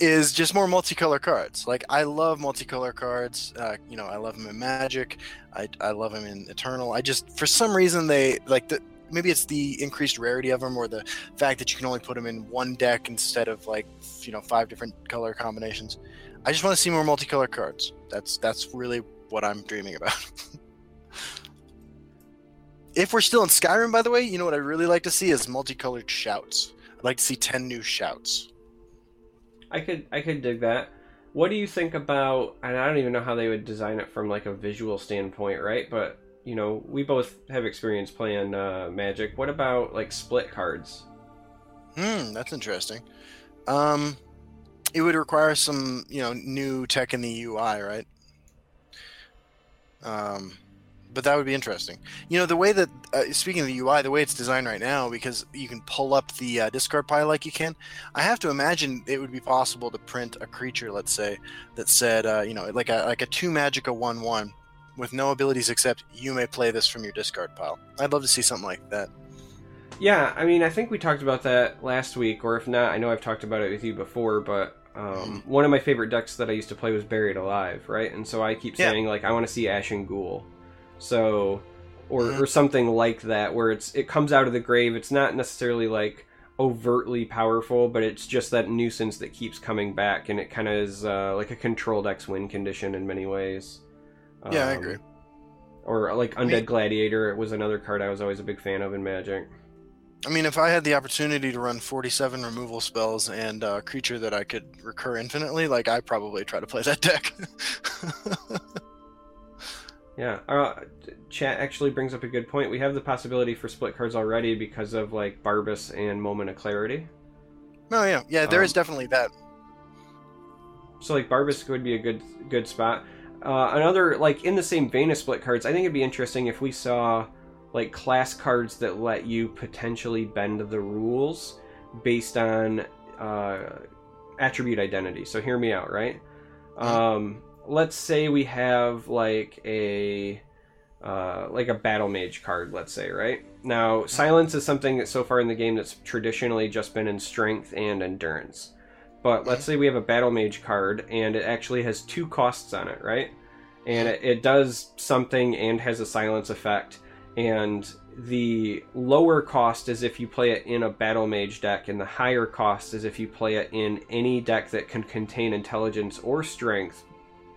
is just more multicolor cards. Like I love multicolor cards. Uh, you know, I love them in Magic. I, I love them in Eternal. I just for some reason they like the maybe it's the increased rarity of them or the fact that you can only put them in one deck instead of like you know five different color combinations. I just want to see more multicolor cards. That's that's really what I'm dreaming about. if we're still in Skyrim, by the way, you know what I'd really like to see is multicolored shouts. I'd like to see ten new shouts. I could I could dig that. What do you think about? And I don't even know how they would design it from like a visual standpoint, right? But you know, we both have experience playing uh, Magic. What about like split cards? Hmm, that's interesting. Um, it would require some, you know, new tech in the UI, right? Um, but that would be interesting. You know, the way that uh, speaking of the UI, the way it's designed right now, because you can pull up the uh, discard pile like you can. I have to imagine it would be possible to print a creature, let's say, that said, uh, you know, like a like a two magic a one one, with no abilities except you may play this from your discard pile. I'd love to see something like that. Yeah, I mean, I think we talked about that last week, or if not, I know I've talked about it with you before. But um, one of my favorite decks that I used to play was Buried Alive, right? And so I keep Yeah. saying like I want to see Ashen Ghoul, so or Mhm. or something like that, where it's it comes out of the grave. It's not necessarily like overtly powerful, but it's just that nuisance that keeps coming back, and it kind of is uh, like a controlled X win condition in many ways. Yeah, I Um, agree. Or like Undead mean- Gladiator was another card I was always a big fan of in Magic. I mean, if I had the opportunity to run 47 removal spells and a creature that I could recur infinitely, like I probably try to play that deck. Yeah, uh, chat actually brings up a good point. We have the possibility for split cards already because of like Barbas and Moment of Clarity. no, yeah, yeah, there is Um, definitely that. So like Barbas would be a good good spot. Uh, another like in the same vein of split cards, I think it'd be interesting if we saw like class cards that let you potentially bend the rules based on uh, attribute identity. So hear me out, right? Um, let's say we have like a uh, like a battle mage card, let's say, right? Now, silence is something that so far in the game that's traditionally just been in strength and endurance. But let's say we have a battle mage card and it actually has two costs on it, right? And it, it does something and has a silence effect. And the lower cost is if you play it in a battle mage deck, and the higher cost is if you play it in any deck that can contain intelligence or strength,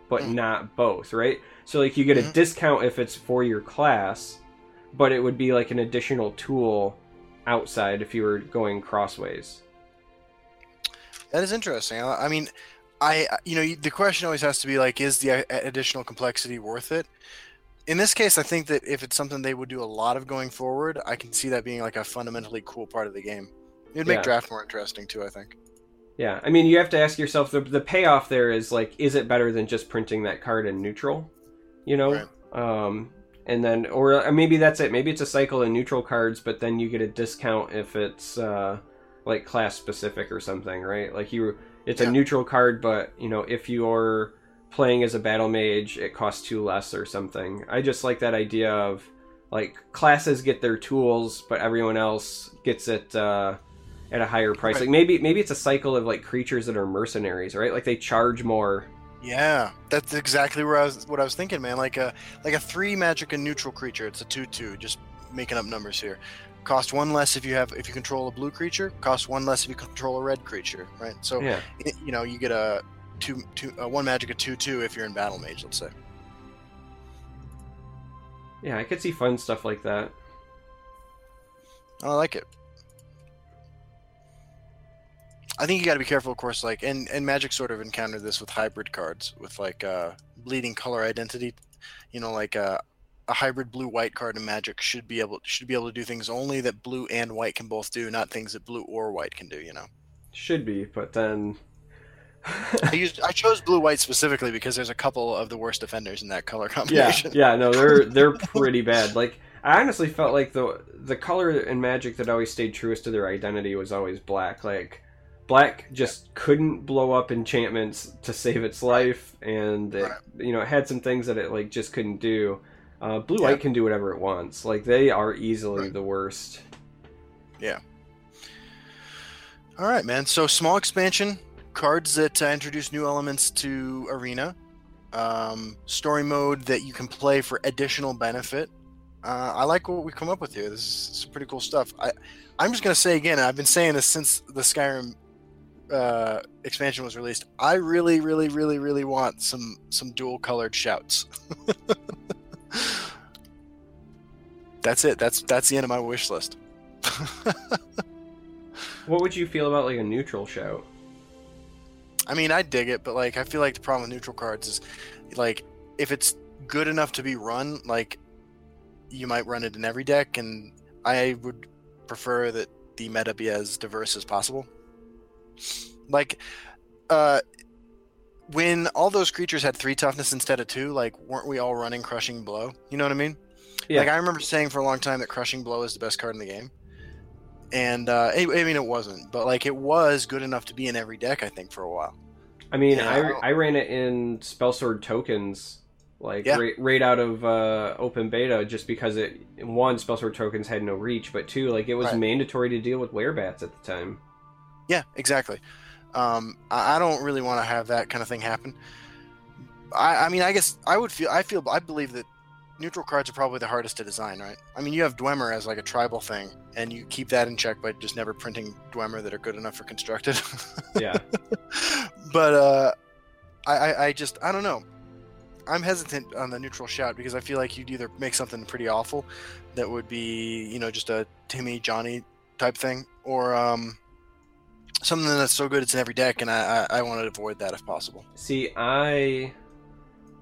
but Mm. not both, right? So like you get a Mhm. discount if it's for your class, but it would be like an additional tool outside if you were going crossways. That is interesting. I, I mean, I you know the question always has to be like, is the additional complexity worth it? In this case, I think that if it's something they would do a lot of going forward, I can see that being like a fundamentally cool part of the game. It would make Yeah. draft more interesting too. I think. Yeah, I mean, you have to ask yourself the the payoff there is like, is it better than just printing that card in neutral? You know, Right. um, and then or uh, maybe that's it. Maybe it's a cycle in neutral cards, but then you get a discount if it's uh, like class specific or something, right? Like you, it's Yeah. a neutral card, but you know, if you're playing as a battle mage, it costs two less or something. I just like that idea of like classes get their tools, but everyone else gets it. Uh, at a higher price. Right. Like maybe maybe it's a cycle of like creatures that are mercenaries, right? Like they charge more. Yeah, that's exactly where I was. What I was thinking, man. Like a like a three magic and neutral creature. It's a two-two. Just making up numbers here. Cost one less if you have if you control a blue creature. Cost one less if you control a red creature. Right. So Yeah. it, you know you get a two two uh, one magic a two-two if you're in battle mage. Let's say. Yeah, I could see fun stuff like that. I like it. I think you got to be careful, of course. Like, and and Magic sort of encountered this with hybrid cards, with like uh, bleeding color identity. You know, like uh, a hybrid blue-white card in Magic should be able should be able to do things only that blue and white can both do, not things that blue or white can do. You know, Should be, but then I used I chose blue-white specifically because there's a couple of the worst offenders in that color yeah, combination. yeah, no, they're they're pretty bad. Like I honestly felt like the the color in Magic that always stayed truest to their identity was always black. Like black just couldn't blow up enchantments to save its life, and it, you know it had some things that it like just couldn't do. Uh, blue Yeah. white can do whatever it wants. Like they are easily Right. the worst. Yeah. All right, man. So small expansion cards that uh, introduce new elements to arena, um, story mode that you can play for additional benefit. Uh, I like what we come up with here. This is some pretty cool stuff. I, I'm just gonna say again. I've been saying this since the Skyrim uh, expansion was released. I really, really, really, really want some some dual colored shouts. that's it. That's that's the end of my wish list. What would you feel about like a neutral shout? I mean, I dig it, but like, I feel like the problem with neutral cards is, like, if it's good enough to be run, like, you might run it in every deck, and I would prefer that the meta be as diverse as possible. Like, uh, when all those creatures had three toughness instead of two, like, weren't we all running Crushing Blow? You know what I mean? Yeah. Like, I remember saying for a long time that Crushing Blow is the best card in the game. And uh, I I mean, it wasn't, but like it was good enough to be in every deck. I think for a while. I mean, Yeah, I I, I ran it in Spellsword tokens, like Yeah. right, right out of uh, open beta, just because it one Spellsword tokens had no reach, but two, like it was Right. mandatory to deal with werebats at the time. Yeah, exactly. Um, I, I don't really want to have that kind of thing happen. I, I mean, I guess I would feel. I feel. I believe that neutral cards are probably the hardest to design, right? I mean, you have Dwemer as like a tribal thing, and you keep that in check by just never printing Dwemer that are good enough for constructed. Yeah, but uh, I, I, I just I don't know. I'm hesitant on the neutral shout because I feel like you'd either make something pretty awful that would be you know just a Timmy Johnny type thing, or um, something that's so good it's in every deck, and I I, I want to avoid that if possible. See, I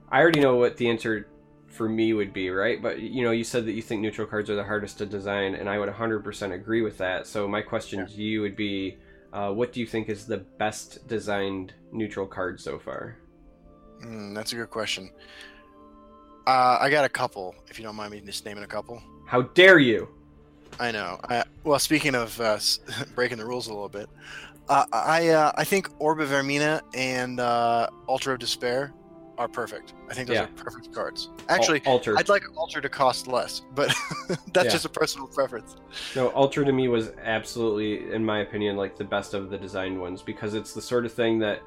I already know what the answer for me would be, right? But you know, you said that you think neutral cards are the hardest to design, and I would 100% agree with that. So my question Yeah. to you would be, uh, what do you think is the best designed neutral card so far? Mm, that's a good question. Uh, I got a couple, if you don't mind me just naming a couple. How dare you? I know. I, well, speaking of uh, breaking the rules a little bit, uh, I uh, I think Orb of Vaermina and uh, Altar of Despair are perfect. I think those Yeah. are perfect cards. Actually, Al- Altar. I'd like Altar to cost less, but that's Yeah. just a personal preference. No, Altar to me was absolutely, in my opinion, like the best of the designed ones because it's the sort of thing that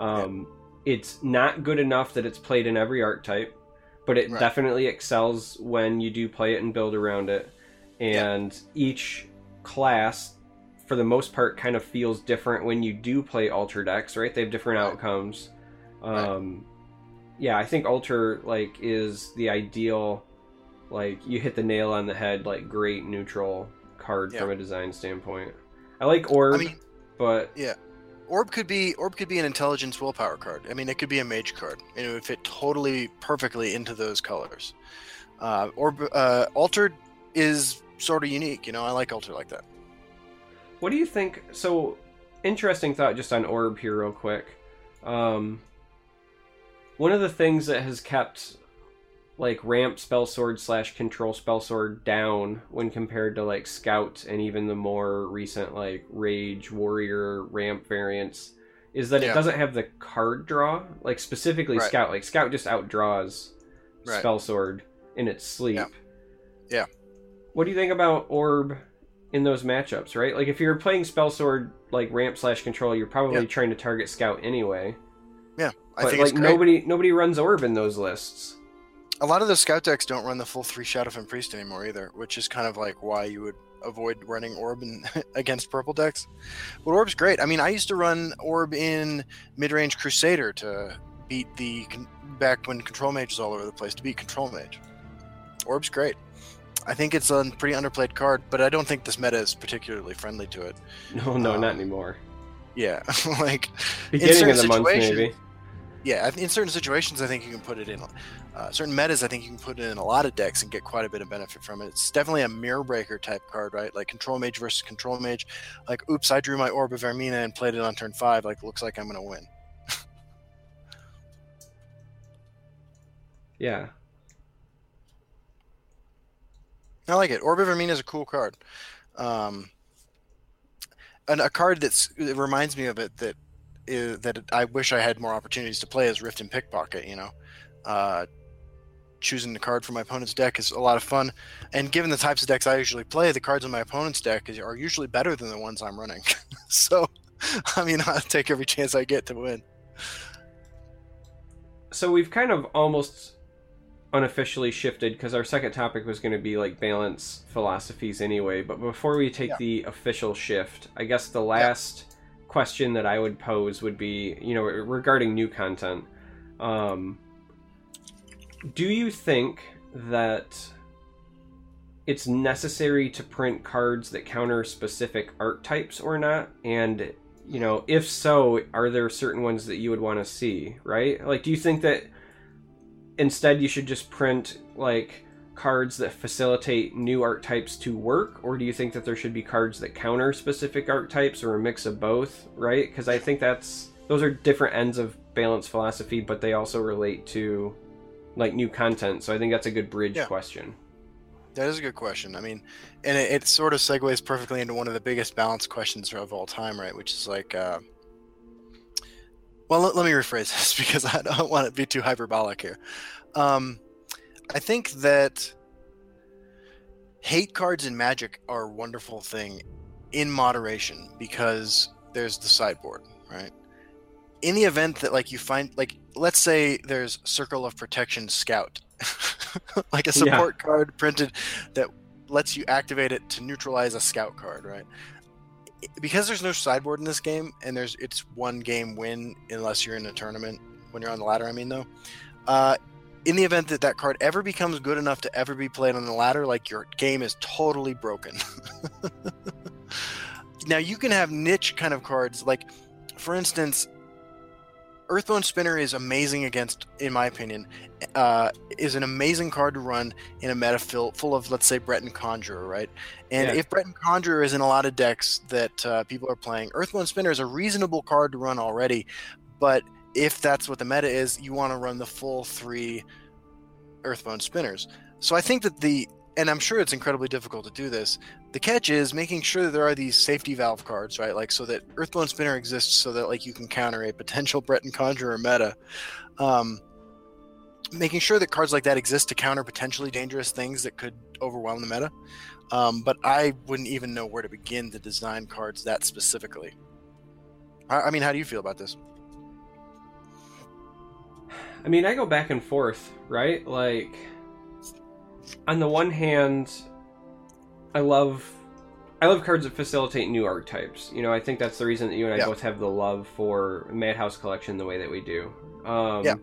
um, it's not good enough that it's played in every archetype, but it Right. definitely excels when you do play it and build around it. And each class, for the most part, kind of feels different when you do play altar decks, right? They have different Right. outcomes. Right. Um, yeah, I think altar like is the ideal like you hit the nail on the head like great neutral card Yeah. from a design standpoint i like orb I mean, but yeah Orb could be Orb could be an intelligence willpower card. I mean, it could be a mage card, and it would fit totally perfectly into those colors. Uh, Orb uh, Altered is sort of unique. You know, I like Altar like that. what do you think so interesting thought just on orb here real quick um one of the things that has kept like ramp spell sword slash control spell sword down when compared to like scout and even the more recent like rage warrior ramp variants is that it doesn't have the card draw like specifically Right. scout like scout just outdraws Right. spell sword in its sleep Yeah. Yeah. What do you think about orb in those matchups right like if you're playing spell sword like ramp slash control you're probably Yeah. trying to target scout anyway Yeah, I but think like it's great. nobody nobody runs orb in those lists A lot of the scout decks don't run the full three Shadowfen Priest anymore either, which is kind of like why you would avoid running Orb in, against purple decks. But Orb's great. I mean, I used to run Orb in mid-range Crusader to beat the back when Control Mage was all over the place to beat Control Mage. Orb's great. I think it's a pretty underplayed card, but I don't think this meta is particularly friendly to it. no no Um, not anymore Yeah, like beginning of the month maybe yeah, in certain situations, I think you can put it in. Uh, certain metas, I think you can put it in a lot of decks and get quite a bit of benefit from it. It's definitely a mirror breaker type card, right? Like control mage versus control mage. Like, oops, I drew my orb of Vaermina and played it on turn five. Like, looks like I'm gonna win. yeah I like it. Orb of Vaermina is a cool card. Um, and a card that's it reminds me of it that is, that I wish I had more opportunities to play is Riften Pickpocket. You know, uh, choosing the card from my opponent's deck is a lot of fun. And given the types of decks I usually play, the cards in my opponent's deck is, are usually better than the ones I'm running. so, I mean, I'll take every chance I get to win. so we've kind of almost unofficially shifted because our second topic was going to be like balance philosophies anyway but before we take Yeah. the official shift i guess the last question that i would pose would be you know regarding new content. Um, do you think that it's necessary to print cards that counter specific archetypes or not? And you know if so are there certain ones that you would want to see right? Like do you think that instead you should just print like cards that facilitate new archetypes to work or do you think that there should be cards that counter specific archetypes or a mix of both right because i think that's those are different ends of balance philosophy but they also relate to like new content so i think that's a good bridge Yeah. question That is a good question. I mean, and it, it sort of segues perfectly into one of the biggest balance questions of all time, right? Which is like, uh, well, let, let me rephrase this because I don't want to be too hyperbolic here. Um, I think that hate cards in Magic are a wonderful thing in moderation because there's the sideboard, right? In the event that like you find like let's say there's Circle of Protection Scout, like a Yeah. support card printed that lets you activate it to neutralize a scout card, right? Because there's no sideboard in this game, and there's it's one game win unless you're in a tournament. When you're on the ladder, I mean though. Uh, in the event that that card ever becomes good enough to ever be played on the ladder, like your game is totally broken. now you can have niche kind of cards, like for instance, Earthbone Spinner is amazing against, in my opinion, uh, is an amazing card to run in a meta full, full of, let's say, Breton Conjurer, right? And Yeah. if Breton Conjurer is in a lot of decks that uh, people are playing, Earthbone Spinner is a reasonable card to run already. But if that's what the meta is, you want to run the full three Earthbone Spinners. So I think that the, and I'm sure it's incredibly difficult to do this. The catch is making sure that there are these safety valve cards, right? Like so that Earthbone Spinner exists so that like you can counter a potential Breton Conjurer meta. Um, making sure that cards like that exist to counter potentially dangerous things that could overwhelm the meta. Um, but I wouldn't even know where to begin to design cards that specifically. I, I mean, how do you feel about this? I mean, I go back and forth, right? Like, on the one hand, I love I love cards that facilitate new archetypes. You know, I think that's the reason that you and I Yeah. both have the love for Madhouse Collection the way that we do. Um, Yeah.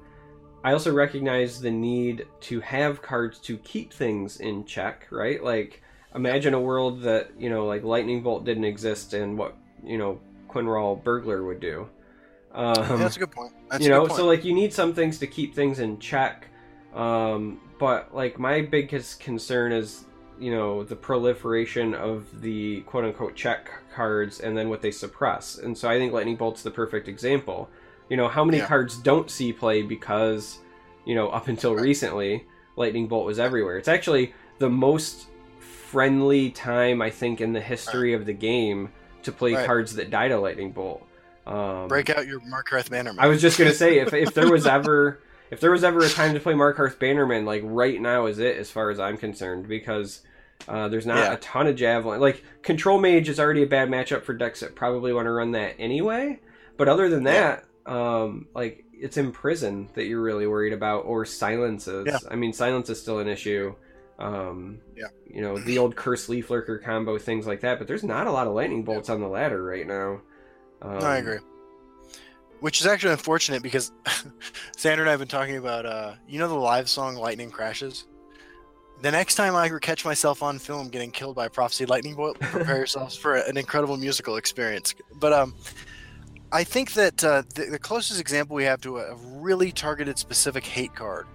I also recognize the need to have cards to keep things in check, right? Like, imagine a world that you know, like Lightning Bolt didn't exist, and what you know, Quin'rawl Burglar would do. Um, Yeah, that's a good point. That's you know so like you need some things to keep things in check um but like my biggest concern is you know the proliferation of the quote unquote check cards and then what they suppress and so i think lightning bolt's the perfect example you know how many Yeah. cards don't see play because you know up until recently lightning bolt was everywhere it's actually the most friendly time i think in the history of the game to play Right. cards that die to lightning bolt um break out your Markarth Bannerman. I was just gonna say if if there was ever if there was ever a time to play Markarth Bannerman, like right now is it as far as I'm concerned because uh, there's not Yeah. a ton of javelin. Like Control Mage is already a bad matchup for decks that probably want to run that anyway. But other than Yeah. that, um, like it's Imprison that you're really worried about, or Silences. Yeah. I mean, Silence is still an issue. Um, Yeah. You know the old Curse Leaf Lurker combo, things like that. But there's not a lot of lightning bolts on the ladder right now. Um, No, I agree. Which is actually unfortunate because Sandra and I have been talking about, uh, you know, the live song "Lightning Crashes." The next time I catch myself on film getting killed by a prophecy lightning bolt, prepare yourselves for an incredible musical experience. But um, I think that uh, the, the closest example we have to a, a really targeted, specific hate card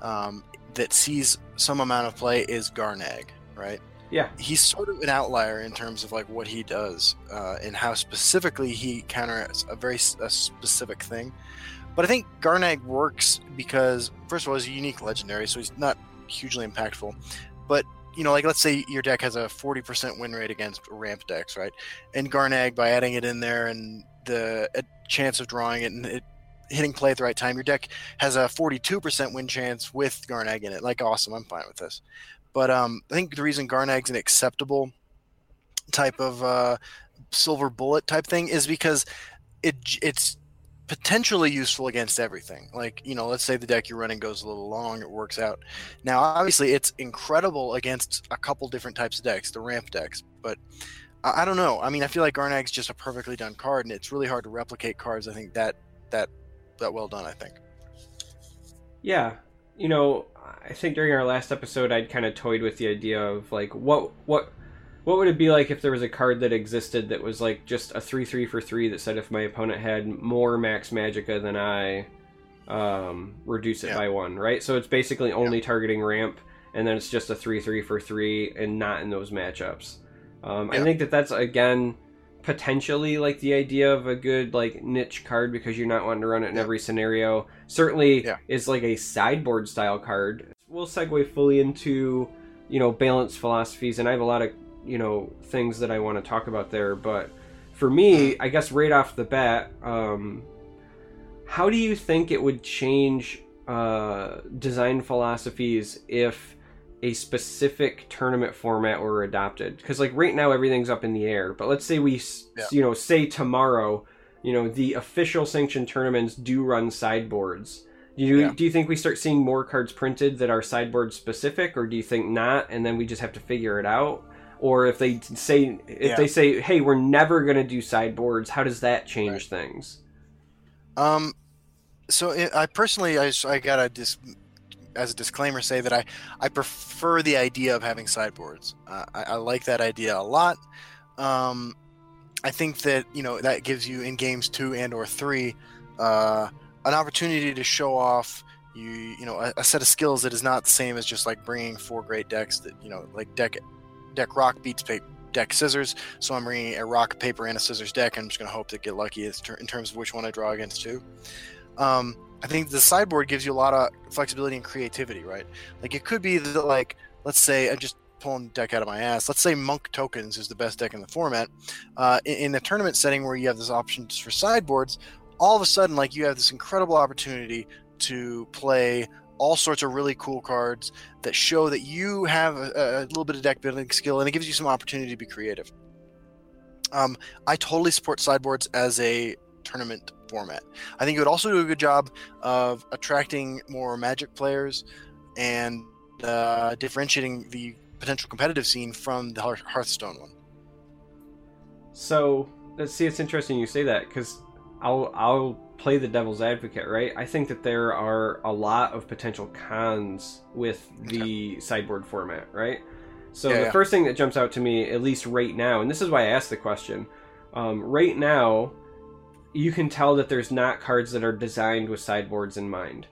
um, that sees some amount of play is Garnag, right? Yeah. he's sort of an outlier in terms of like what he does uh, and how specifically he counters a very a specific thing. But I think Garnag works because first of all, he's a unique legendary, so he's not hugely impactful. But you know, like let's say your deck has a 40% win rate against ramp decks, right? And Garnag, by adding it in there and the chance of drawing it and it hitting play at the right time, your deck has a 42% win chance with Garnag in it. Like, awesome, I'm fine with this. But um, I think the reason Garnag's an acceptable type of uh, silver bullet type thing is because it it's potentially useful against everything. Like you know, let's say the deck you're running goes a little long, it works out. Now, obviously, it's incredible against a couple different types of decks, the ramp decks. But I, I don't know. I mean, I feel like Garnag's just a perfectly done card, and it's really hard to replicate cards. I think that that that well done. I think. Yeah, you know, I think during our last episode, I'd kind of toyed with the idea of like what what what would it be like if there was a card that existed that was like just a three three for three that said if my opponent had more max magica than I, um, reduce it Yeah. by one, right? So it's basically only targeting ramp, and then it's just a three three for three, and not in those matchups. Um, I think that that's again potentially like the idea of a good like niche card because you're not wanting to run it in Yeah. every scenario. Certainly Yeah. is like a sideboard style card. We'll segue fully into you know balance philosophies, and I have a lot of you know things that I want to talk about there. But for me, I guess right off the bat, um, how do you think it would change uh, design philosophies if a specific tournament format were adopted because like right now everything's up in the air but let's say we Yeah. you know say tomorrow you know the official sanctioned tournaments do run sideboards do you Yeah. do you think we start seeing more cards printed that are sideboard specific or do you think not and then we just have to figure it out or if they say if Yeah. they say hey we're never going to do sideboards how does that change things Um, so i I personally, I, I gotta dis, as a disclaimer say that I, I prefer the idea of having sideboards. Uh, I, I like that idea a lot. Um, I think that you know that gives you in games two and or three uh, an opportunity to show off you you know a, a set of skills that is not the same as just like bringing four great decks that you know like deck deck rock beats paper deck scissors so i'm bringing a rock paper and a scissors deck i'm just going to hope to get lucky in terms of which one i draw against too um, i think the sideboard gives you a lot of flexibility and creativity right? Like it could be that like let's say i'm just pulling deck out of my ass. Let's say monk tokens is the best deck in the format. Uh, in, in the tournament setting where you have this options for sideboards all of a sudden like you have this incredible opportunity to play all sorts of really cool cards that show that you have a, a little bit of deck building skill, and it gives you some opportunity to be creative. Um, I totally support sideboards as a tournament format. I think it would also do a good job of attracting more Magic players and uh, differentiating the potential competitive scene from the Hearthstone one. So, let's see. It's interesting you say that because I'll I'll play the devil's advocate, right? I think that there are a lot of potential cons with the okay. sideboard format, right? So yeah, the yeah. first thing that jumps out to me, at least right now, and this is why I asked the question, um, right now, you can tell that there's not cards that are designed with sideboards in mind.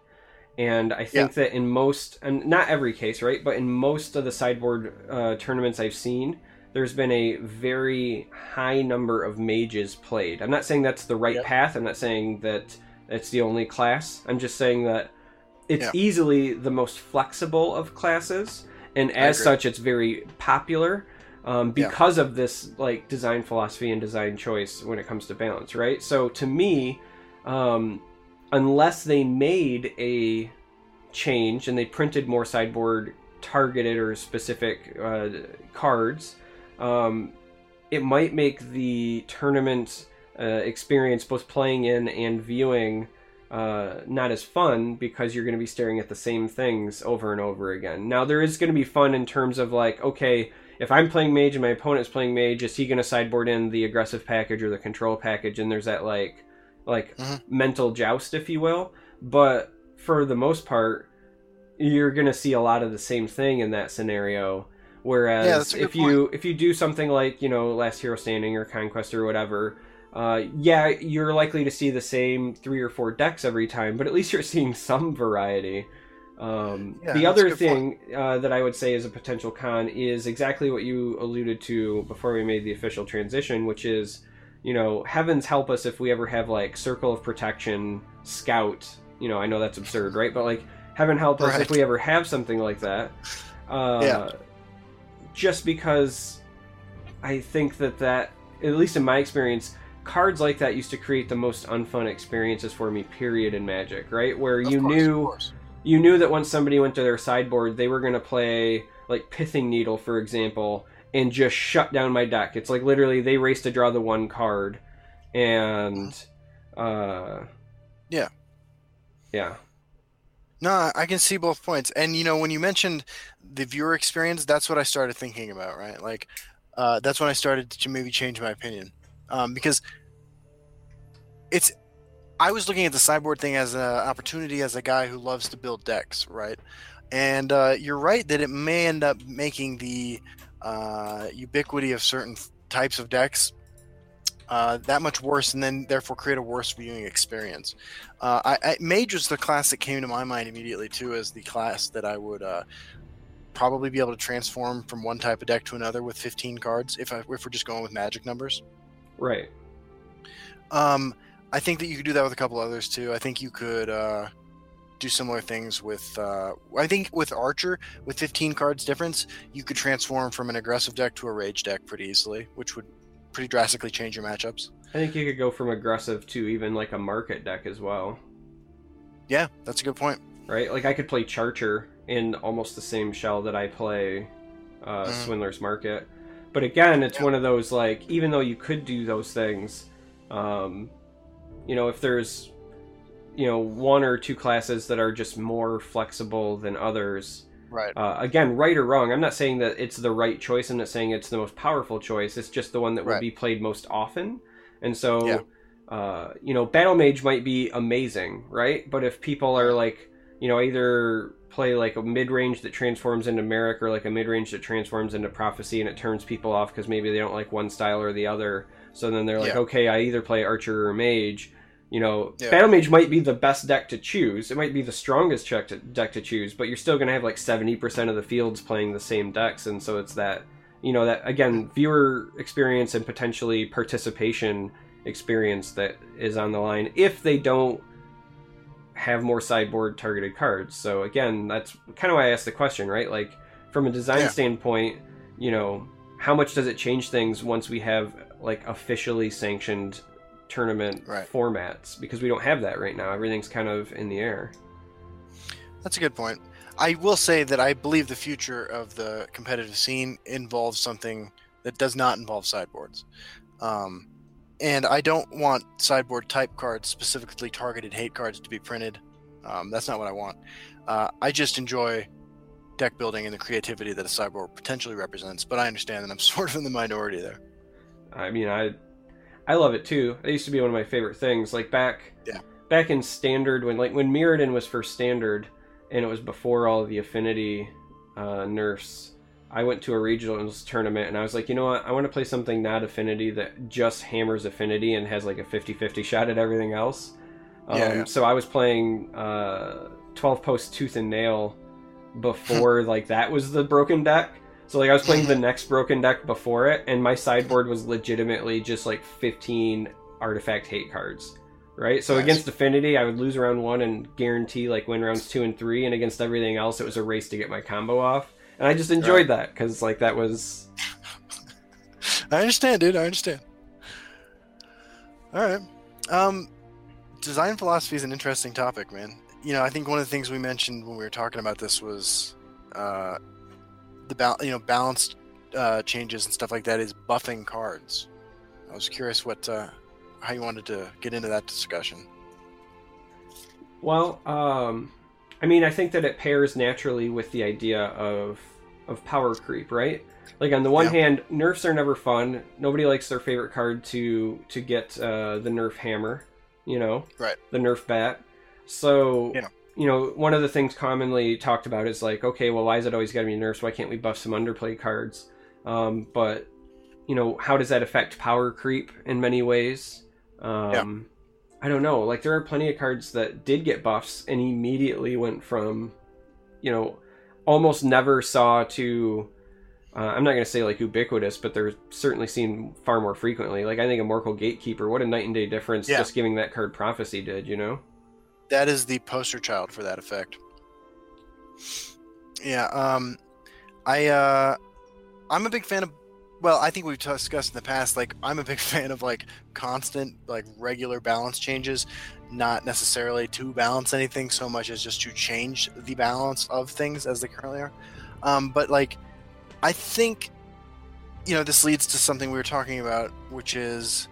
And I think yeah. that in most, and not every case, right, but in most of the sideboard uh, tournaments I've seen, there's been a very high number of mages played. I'm not saying that's the right yep. path. I'm not saying that it's the only class. I'm just saying that it's easily the most flexible of classes, and as such, it's very popular um, because yeah. of this like design philosophy and design choice when it comes to balance, right? So to me, um, unless they made a change and they printed more sideboard targeted or specific uh, cards, um, it might make the tournament uh, experience, both playing in and viewing, uh, not as fun because you're going to be staring at the same things over and over again. Now, there is going to be fun in terms of like, okay, if I'm playing mage and my opponent's playing mage, is he going to sideboard in the aggressive package or the control package? And there's that like, like mm-hmm. mental joust, if you will. But for the most part, you're going to see a lot of the same thing in that scenario. Whereas yeah, if you point. if you do something like you know Last Hero Standing or Conquest or whatever, uh, yeah, you're likely to see the same three or four decks every time, but at least you're seeing some variety. Um, yeah, the other thing uh, that I would say is a potential con is exactly what you alluded to before we made the official transition, which is, you know, heavens help us if we ever have like Circle of Protection, Scout. You know, I know that's absurd, right? But like, heaven help us right. if we ever have something like that. Uh, yeah. Just because I think that that, at least in my experience, cards like that used to create the most unfun experiences for me. Period in Magic, right? Where of you course, knew you knew that once somebody went to their sideboard, they were going to play like Pithing Needle, for example, and just shut down my deck. It's like literally they race to draw the one card, and uh, yeah, yeah. No, I can see both points. And you know, when you mentioned the viewer experience, that's what I started thinking about, right? Like, uh, that's when I started to maybe change my opinion, um, because it's I was looking at the sideboard thing as an opportunity as a guy who loves to build decks, right? And uh, you're right that it may end up making the uh, ubiquity of certain types of decks uh, that much worse, and then therefore create a worse viewing experience. Uh, I, I, Mage was the class that came to my mind immediately too, as the class that I would uh, probably be able to transform from one type of deck to another with 15 cards if I, if we're just going with Magic numbers. Right. Um, I think that you could do that with a couple others too. I think you could uh, do similar things with. Uh, I think with Archer, with 15 cards difference, you could transform from an aggressive deck to a rage deck pretty easily, which would pretty drastically change your matchups. I think you could go from aggressive to even like a market deck as well. Yeah, that's a good point. Right? Like I could play Charger in almost the same shell that I play uh, mm. Swindler's Market. But again, it's yeah. one of those like even though you could do those things, um, you know, if there's you know one or two classes that are just more flexible than others. Right. Uh, again, right or wrong, I'm not saying that it's the right choice. I'm not saying it's the most powerful choice. It's just the one that right. will be played most often. And so, yeah. uh, you know, Battle Mage might be amazing, right? But if people are like, you know, either play like a mid range that transforms into Merrick or like a mid range that transforms into Prophecy and it turns people off because maybe they don't like one style or the other. So then they're like, yeah. okay, I either play Archer or Mage you know, yeah. Battle Mage might be the best deck to choose. It might be the strongest deck to, deck to choose, but you're still going to have like 70% of the fields playing the same decks. And so it's that, you know, that again, viewer experience and potentially participation experience that is on the line if they don't have more sideboard targeted cards. So again, that's kind of why I asked the question, right? Like, from a design yeah. standpoint, you know, how much does it change things once we have like officially sanctioned tournament right. formats because we don't have that right now. Everything's kind of in the air. That's a good point. I will say that I believe the future of the competitive scene involves something that does not involve sideboards. Um, and I don't want sideboard type cards, specifically targeted hate cards, to be printed. Um, that's not what I want. Uh, I just enjoy deck building and the creativity that a sideboard potentially represents, but I understand that I'm sort of in the minority there. I mean, I I love it too. It used to be one of my favorite things. Like back Yeah. back in standard when like when Mirrodin was first standard and it was before all the affinity uh, nerfs. I went to a regionals tournament and I was like, you know what? I want to play something not affinity that just hammers affinity and has like a 50-50 shot at everything else. Um, Yeah, yeah. So I was playing uh, 12 post tooth and nail before like that was the broken deck. So like I was playing the next broken deck before it, and my sideboard was legitimately just like 15 artifact hate cards, right? So Nice. against Affinity, I would lose round one and guarantee like win rounds two and three, and against everything else, it was a race to get my combo off, and I just enjoyed that because like that was I understand, dude. I understand. All right. Um, design philosophy is an interesting topic, man. You know, I think one of the things we mentioned when we were talking about this was uh, the bal- you know balanced uh, changes and stuff like that is buffing cards. I was curious what uh, how you wanted to get into that discussion. Well, um, I mean, I think that it pairs naturally with the idea of of power creep, right? Like on the one Yeah. hand, nerfs are never fun. Nobody likes their favorite card to to get uh, the nerf hammer, you know, Right. The nerf bat. So, Yeah. You know, one of the things commonly talked about is like, okay, well, why is it always got to be nerfs? Why can't we buff some underplay cards? Um, but you know, how does that affect power creep in many ways? Um, I don't know. Like there are plenty of cards that did get buffs and immediately went from, you know, almost never saw to. Uh, I'm not going to say like ubiquitous, but they're certainly seen far more frequently. Like I think a Morkul Gatekeeper, what a night and day difference Yeah. just giving that card prophecy did, you know? That is the poster child for that effect. Yeah, um I uh I'm a big fan of well, I think we've discussed in the past like I'm a big fan of like constant like regular balance changes, not necessarily to balance anything so much as just to change the balance of things as they currently are. Um but like I think you know this leads to something we were talking about which is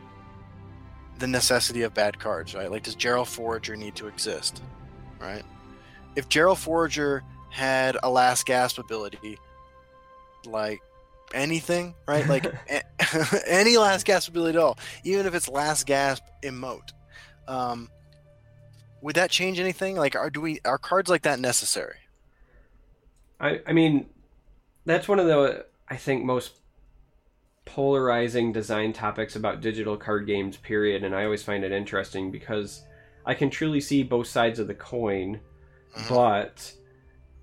the necessity of bad cards, right? Like, does Gerald Forager need to exist, right? If Gerald Forager had a last gasp ability, like anything, right? Like a- any last gasp ability at all, even if it's last gasp emote, um, would that change anything? Like, are do we are cards like that necessary? I, I mean, that's one of the I think most polarizing design topics about digital card games. Period, and I always find it interesting because I can truly see both sides of the coin, Mhm. but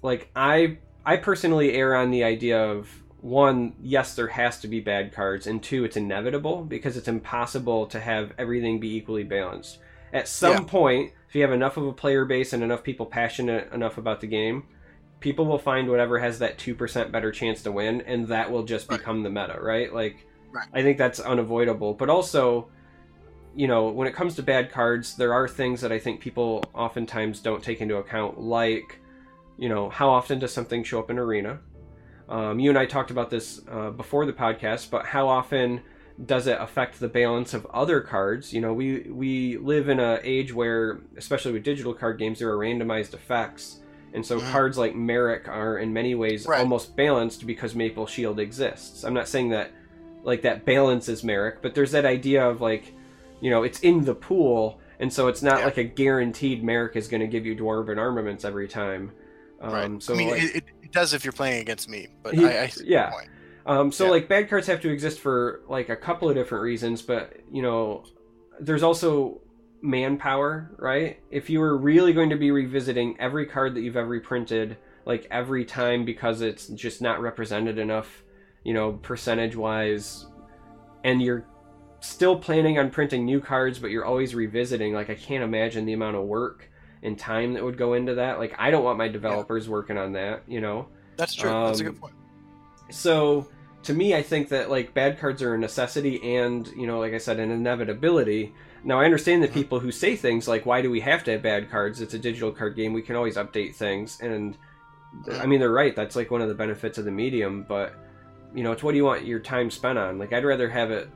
like I I personally err on the idea of one, yes, there has to be bad cards, and two, it's inevitable because it's impossible to have everything be equally balanced. At some Yeah. point, if you have enough of a player base and enough people passionate enough about the game, people will find whatever has that 2% better chance to win and that will just Right. become the meta right? Like Right. i think that's unavoidable. But also you know when it comes to bad cards there are things that i think people oftentimes don't take into account like you know how often does something show up in arena? Um, you and i talked about this uh, before the podcast but how often does it affect the balance of other cards? You know we we live in a age where especially with digital card games there are randomized effects and so Mhm. cards like Merrick are in many ways Right. almost balanced because Maple Shield exists. I'm not saying that like that balances Merrick, but there's that idea of like, you know, it's in the pool, and so it's not Yeah. like a guaranteed Merrick is going to give you dwarven armaments every time. Um, right. So I mean, like, it, it, does if you're playing against me, but He- I, I see yeah. Um, so Yeah. like bad cards have to exist for like a couple of different reasons, but you know, there's also manpower, right? If you were really going to be revisiting every card that you've ever reprinted, like every time because it's just not represented enough, you know, percentage wise, and you're still planning on printing new cards, but you're always revisiting, like I can't imagine the amount of work and time that would go into that. Like I don't want my developers working on that, you know. That's true. That's a Um, good point. So, to me, I think that like bad cards are a necessity and you know, like I said, an inevitability. Now I understand the Mhm. people who say things like, "Why do we have to have bad cards? It's a digital card game. We can always update things." And I mean, they're right. That's like one of the benefits of the medium. But you know, it's what do you want your time spent on? Like, I'd rather have it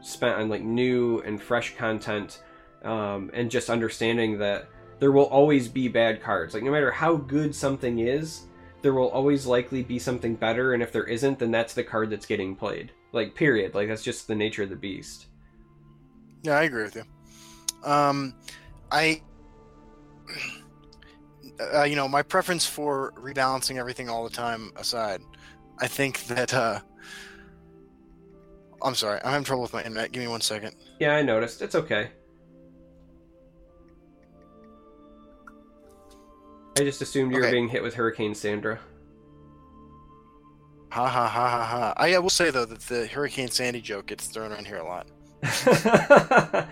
spent on like new and fresh content, um, and just understanding that there will always be bad cards. Like, no matter how good something is, there will always likely be something better. And if there isn't, then that's the card that's getting played. Like, period. Like, that's just the nature of the beast. Yeah, I agree with you. Um, I, uh, you know, my preference for rebalancing everything all the time aside, I think that. Uh, I'm sorry, I'm having trouble with my internet. Give me one second. Yeah, I noticed. It's okay. I just assumed you were being hit with Hurricane Sandra. Ha ha ha ha ha. I, I will say though that the Hurricane Sandy joke gets thrown around here a lot.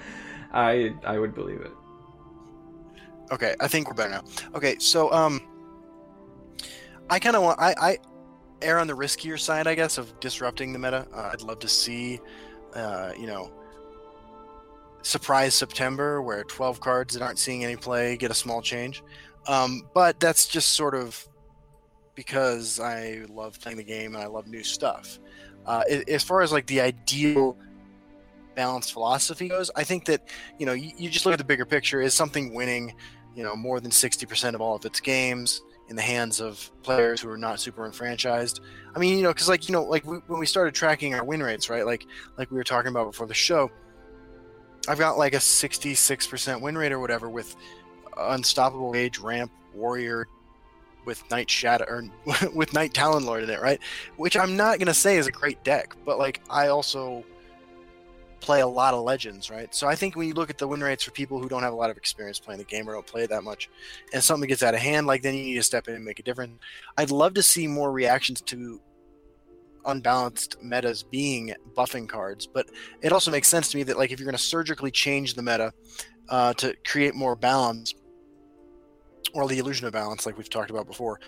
I I would believe it. Okay, I think we're better now. Okay, so um, I kind of want I I err on the riskier side, I guess, of disrupting the meta. Uh, I'd love to see, uh, you know, surprise September where 12 cards that aren't seeing any play get a small change. Um, but that's just sort of because I love playing the game and I love new stuff. Uh, as far as like the ideal balanced philosophy goes, I think that you know you, you just look at the bigger picture. Is something winning, you know, more than sixty percent of all of its games in the hands of players who are not super enfranchised? I mean, you know, because like you know, like we, when we started tracking our win rates, right? Like like we were talking about before the show, I've got like a sixty-six percent win rate or whatever with unstoppable rage ramp warrior with Night Shadow or with Night Talon Lord in it, right? Which I'm not gonna say is a great deck, but like I also play a lot of legends, right? So I think when you look at the win rates for people who don't have a lot of experience playing the game or don't play it that much, and something gets out of hand, like then you need to step in and make a difference. I'd love to see more reactions to unbalanced metas being buffing cards, but it also makes sense to me that like if you're going to surgically change the meta uh, to create more balance or the illusion of balance, like we've talked about before,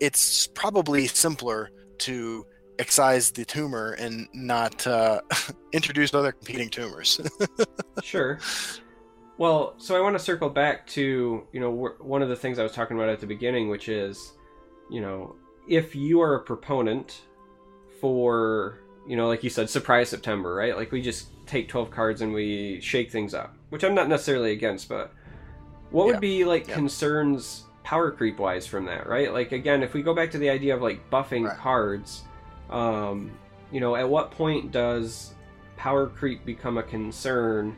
it's probably simpler to excise the tumor and not uh, introduce other competing tumors. Sure. Well, so I want to circle back to you know one of the things I was talking about at the beginning, which is, you know, if you are a proponent for you know, like you said, surprise September, right? Like we just take twelve cards and we shake things up, which I'm not necessarily against, but what Yeah. would be like Yeah. concerns power creep wise from that, right? Like again, if we go back to the idea of like buffing Right. cards, um, you know, at what point does power creep become a concern?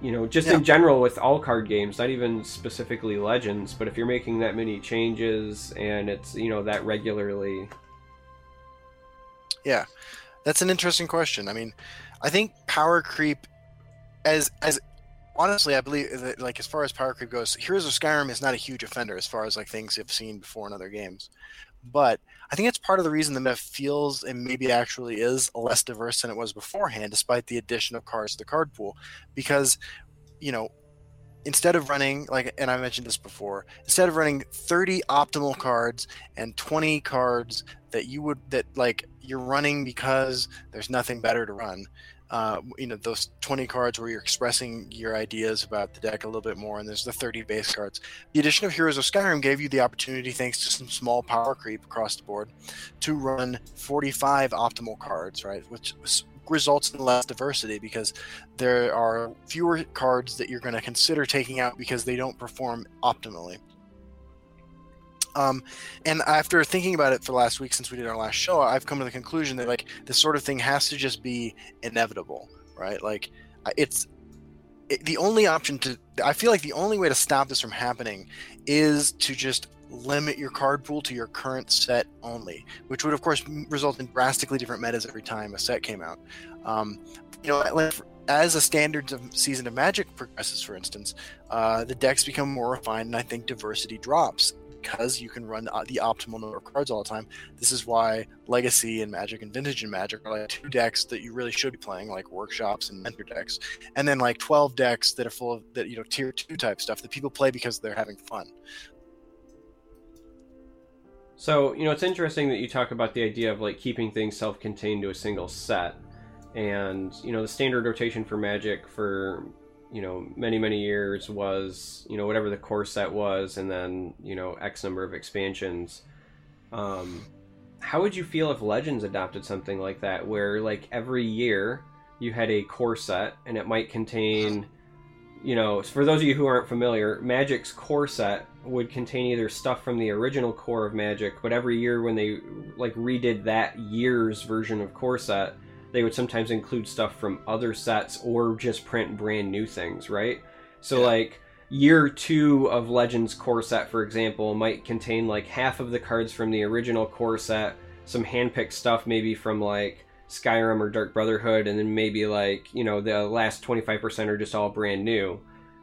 You know, just Yeah. in general with all card games, not even specifically Legends, but if you're making that many changes and it's you know that regularly, Yeah, that's an interesting question. I mean, I think power creep, as as honestly, I believe that like as far as power creep goes, Heroes of Skyrim is not a huge offender as far as like things I've seen before in other games, but I think it's part of the reason the meta feels and maybe actually is less diverse than it was beforehand, despite the addition of cards to the card pool, because you know. Instead of running like, and I mentioned this before, instead of running 30 optimal cards and 20 cards that you would that like you're running because there's nothing better to run. Uh, you know those 20 cards where you're expressing your ideas about the deck a little bit more, and there's the 30 base cards. The addition of Heroes of Skyrim gave you the opportunity, thanks to some small power creep across the board, to run 45 optimal cards, right? Which results in less diversity because there are fewer cards that you're going to consider taking out because they don't perform optimally. Um, and after thinking about it for last week since we did our last show, I've come to the conclusion that like this sort of thing has to just be inevitable, right? Like it's it, the only option to. I feel like the only way to stop this from happening is to just limit your card pool to your current set only, which would of course result in drastically different metas every time a set came out. Um, you know, like as a standards of season of Magic progresses, for instance, uh, the decks become more refined, and I think diversity drops because you can run uh, the optimal number of cards all the time. This is why Legacy and Magic and Vintage and Magic are like two decks that you really should be playing, like workshops and mentor decks, and then like twelve decks that are full of that you know tier two type stuff that people play because they're having fun. So, you know, it's interesting that you talk about the idea of like keeping things self contained to a single set. And, you know, the standard rotation for Magic for, you know, many, many years was, you know, whatever the core set was, and then, you know, X number of expansions. Um, how would you feel if Legends adopted something like that, where, like, every year you had a core set and it might contain you know, for those of you who aren't familiar, Magic's core set would contain either stuff from the original core of Magic, but every year when they like redid that year's version of core set, they would sometimes include stuff from other sets or just print brand new things, right? So Yeah. like year 2 of Legends core set for example might contain like half of the cards from the original core set, some handpicked stuff maybe from like Skyrim or Dark Brotherhood and then maybe like, you know, the last 25% are just all brand new.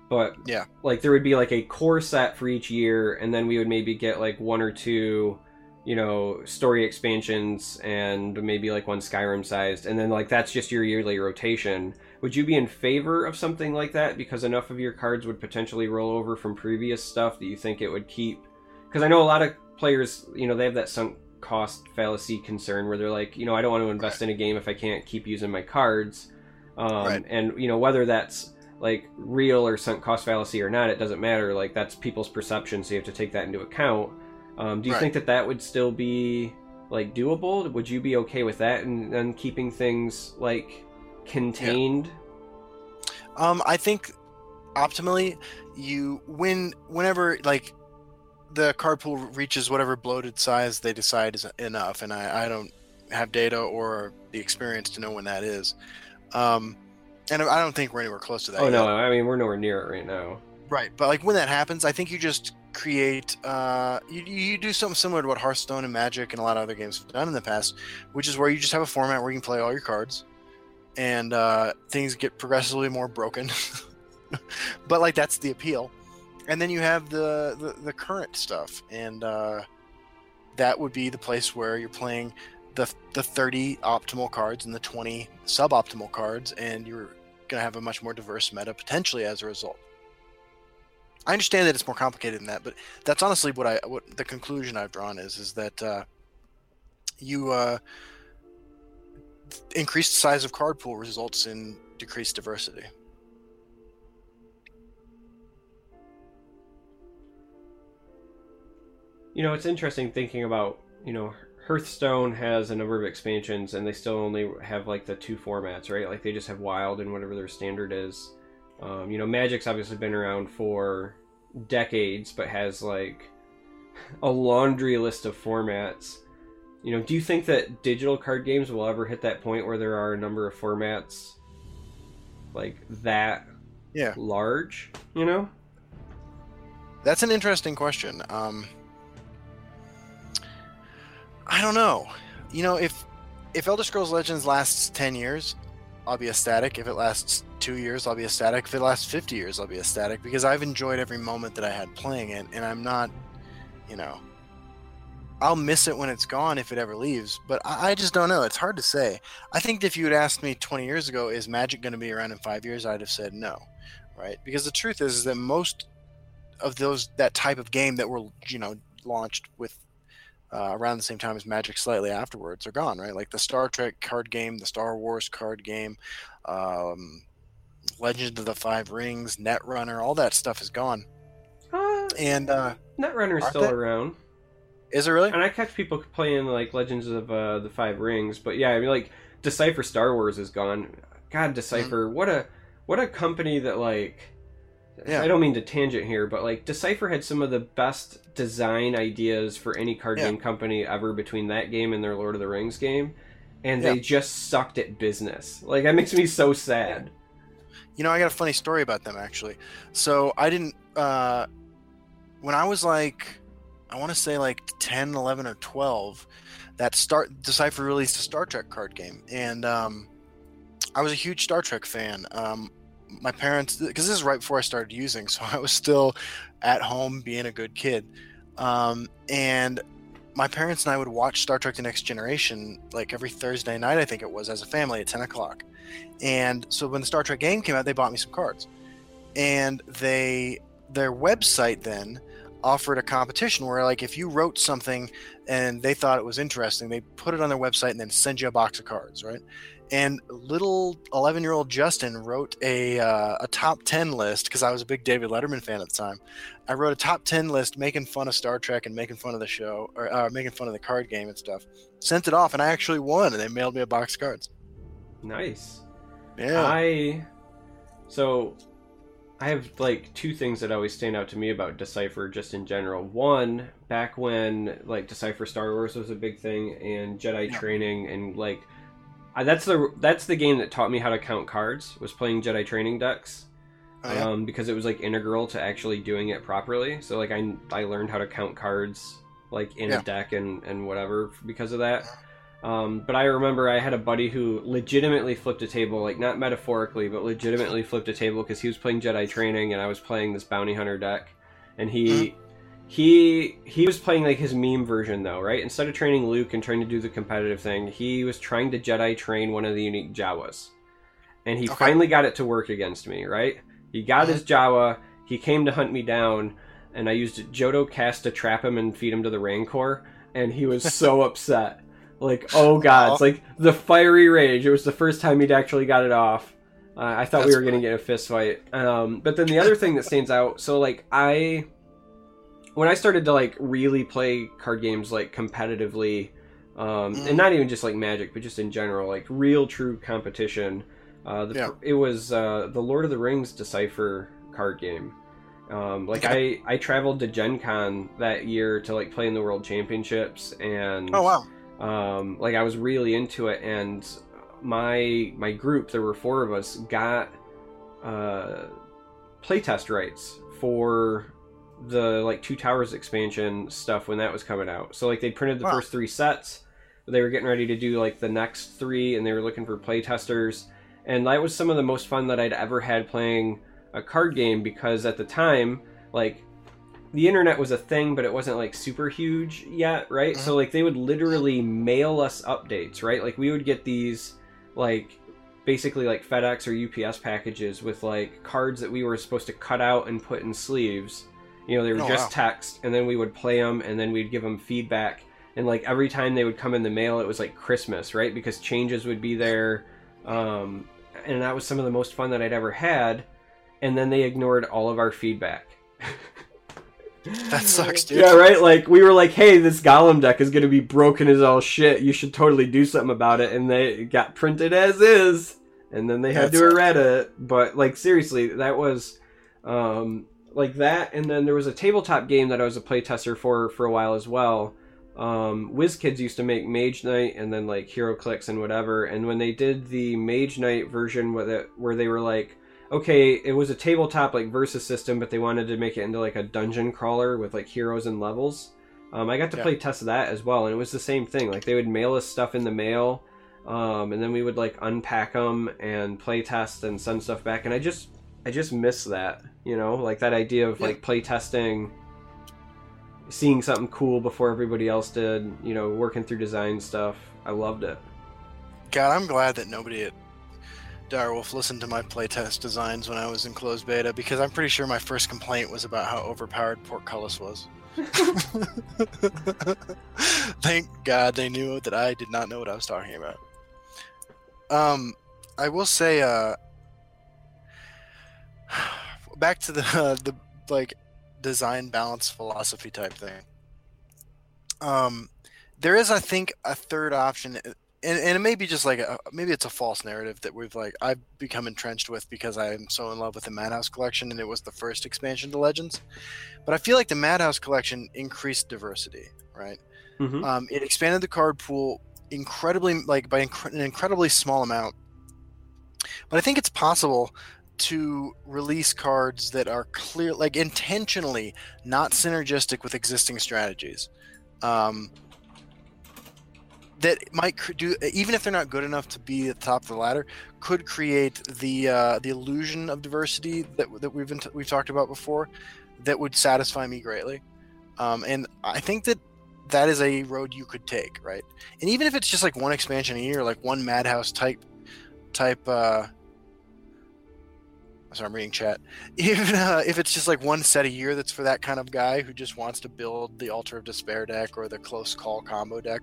But Yeah. like there would be like a core set for each year and then we would maybe get like one or two you know story expansions and maybe like one skyrim sized and then like that's just your yearly rotation would you be in favor of something like that because enough of your cards would potentially roll over from previous stuff that you think it would keep because i know a lot of players you know they have that sunk cost fallacy concern where they're like you know i don't want to invest in a game if i can't keep using my cards um, Right. and you know whether that's like real or sunk cost fallacy or not, it doesn't matter. Like that's people's perception, so you have to take that into account. Um, do you Right. think that that would still be like doable? Would you be okay with that and then keeping things like contained? Um, I think optimally, you when whenever like the card pool reaches whatever bloated size they decide is enough, and I, I don't have data or the experience to know when that is. Um, and I don't think we're anywhere close to that. Oh yet. no, I mean we're nowhere near it right now. Right, but like when that happens, I think you just create uh you, you do something similar to what Hearthstone and Magic and a lot of other games have done in the past, which is where you just have a format where you can play all your cards and uh things get progressively more broken. but like that's the appeal. And then you have the the, the current stuff and uh that would be the place where you're playing the the 30 optimal cards and the 20 suboptimal cards and you're going to have a much more diverse meta potentially as a result. I understand that it's more complicated than that, but that's honestly what I what the conclusion I've drawn is is that uh, you uh, increased size of card pool results in decreased diversity. You know, it's interesting thinking about you know Hearthstone has a number of expansions and they still only have like the two formats, right? Like they just have Wild and whatever their standard is. Um, you know, Magic's obviously been around for decades, but has like a laundry list of formats. You know, do you think that digital card games will ever hit that point where there are a number of formats like that Yeah. large? You know? That's an interesting question. Um, I don't know. You know, if if Elder Scrolls Legends lasts ten years, I'll be ecstatic. If it lasts two years, I'll be ecstatic. If it lasts fifty years, I'll be ecstatic because I've enjoyed every moment that I had playing it, and I'm not, you know, I'll miss it when it's gone if it ever leaves. But I, I just don't know. It's hard to say. I think if you had asked me twenty years ago, is Magic going to be around in five years, I'd have said no, right? Because the truth is, is that most of those that type of game that were you know launched with uh, around the same time as Magic, slightly afterwards, are gone. Right, like the Star Trek card game, the Star Wars card game, um, Legend of the Five Rings, Netrunner, all that stuff is gone. Uh, And uh, Netrunner's Aren't still they? around. is it really? And I catch people playing like Legends of uh, the Five Rings, but yeah, I mean like Decipher Star Wars is gone. God, Decipher, what a what a company that like. Yeah. I don't mean to tangent here, but like Decipher had some of the best design ideas for any card Yeah. game company ever between that game and their Lord of the Rings game, and Yeah. they just sucked at business. Like that makes me so sad. You know, I got a funny story about them actually. So I didn't uh when I was like I want to say like 10, 11 or 12 that start Decipher released a Star Trek card game and um I was a huge Star Trek fan. Um my parents because this is right before I started using, so I was still at home being a good kid. Um and my parents and I would watch Star Trek The Next Generation like every Thursday night, I think it was, as a family at 10 o'clock. And so when the Star Trek game came out, they bought me some cards. And they their website then offered a competition where like if you wrote something and they thought it was interesting, they put it on their website and then send you a box of cards, right? And little 11 year old Justin wrote a, uh, a top 10 list because I was a big David Letterman fan at the time. I wrote a top 10 list making fun of Star Trek and making fun of the show or uh, making fun of the card game and stuff. Sent it off and I actually won and they mailed me a box of cards. Nice. Yeah. I so I have like two things that always stand out to me about Decipher just in general. One, back when like Decipher Star Wars was a big thing and Jedi Yeah. training and like that's the that's the game that taught me how to count cards was playing Jedi training decks. Oh, yeah. Um, because it was like integral to actually doing it properly. So like I I learned how to count cards like in Yeah. a deck and and whatever because of that. Um, but I remember I had a buddy who legitimately flipped a table, like not metaphorically, but legitimately flipped a table because he was playing Jedi Training and I was playing this bounty hunter deck, and he he he was playing like his meme version though, right? Instead of training Luke and trying to do the competitive thing, he was trying to Jedi train one of the unique Jawas, and he Okay. finally got it to work against me, right? He got his Jawa, he came to hunt me down, and I used Jodo Kast to trap him and feed him to the Rancor, and he was so upset. Like, oh god, it's like the fiery rage. It was the first time he'd actually got it off. Uh, I thought we were gonna get a fist fight. Um, but then the other thing that stands out, so like I, when I started to like really play card games like competitively, um, Mhm. and not even just like Magic, but just in general, like real true competition. Uh, the, Yeah. It was uh, the Lord of the Rings Decipher card game. Um, like I, I traveled to Gen Con that year to like play in the World Championships, and oh wow. um, like I was really into it, and my my group, there were four of us, got uh, playtest rights for the like Two Towers expansion stuff when that was coming out. So like they printed the Wow. first three sets, they were getting ready to do like the next three, and they were looking for play testers. and that was some of the most fun that I'd ever had playing a card game because at the time, like the internet was a thing, but it wasn't like super huge yet, right? Mm-hmm. So like they would literally mail us updates, right? Like we would get these like basically like FedEx or UPS packages with like cards that we were supposed to cut out and put in sleeves. You know, they were Oh, just wow. text, and then we would play them, and then we'd give them feedback. And like every time they would come in the mail, it was like Christmas, right? Because changes would be there, um, and that was some of the most fun that I'd ever had. And then they ignored all of our feedback. That sucks, dude. Yeah, right. Like we were like, "Hey, this Golem deck is gonna be broken as all shit. You should totally do something about it." And they got printed as is, and then they had That to errata it. But like seriously, that was um, like that. And then there was a tabletop game that I was a playtester for for a while as well. Um, WizKids used to make Mage Knight and then like HeroClix and whatever. And when they did the Mage Knight version with it, where they were like, okay, it was a tabletop like versus system, but they wanted to make it into like a dungeon crawler with like heroes and levels. Um, I got to Yeah. play test that as well, and it was the same thing. Like they would mail us stuff in the mail, um, and then we would like unpack them and play test and send stuff back. And I just, I just miss that, you know, like that idea of Yeah. like play testing, seeing something cool before everybody else did. You know, working through design stuff. I loved it. God, I'm glad that nobody at Direwolf listened to my playtest designs when I was in closed beta because I'm pretty sure my first complaint was about how overpowered Portcullis was. Thank God they knew that I did not know what I was talking about. Um, I will say, uh, back to the uh, the like design balance philosophy type thing. Um, there is, I think, a third option and, and it may be just like a, maybe it's a false narrative that we've like I've become entrenched with because I am so in love with the Madhouse collection and it was the first expansion to Legends. But I feel like the Madhouse collection increased diversity, right? Mm-hmm. Um, it expanded the card pool incredibly, like by incre- an incredibly small amount. But I think it's possible to release cards that are clear, like intentionally not synergistic with existing strategies. Um, that might cr- do even if they're not good enough to be at the top of the ladder could create the uh, the illusion of diversity that, that we've been t- we've talked about before that would satisfy me greatly um, and I think that that is a road you could take right and even if it's just like one expansion a year like one madhouse type type uh sorry, I'm reading chat. Even uh, if it's just like one set a year that's for that kind of guy who just wants to build the Altar of Despair deck or the Close Call combo deck,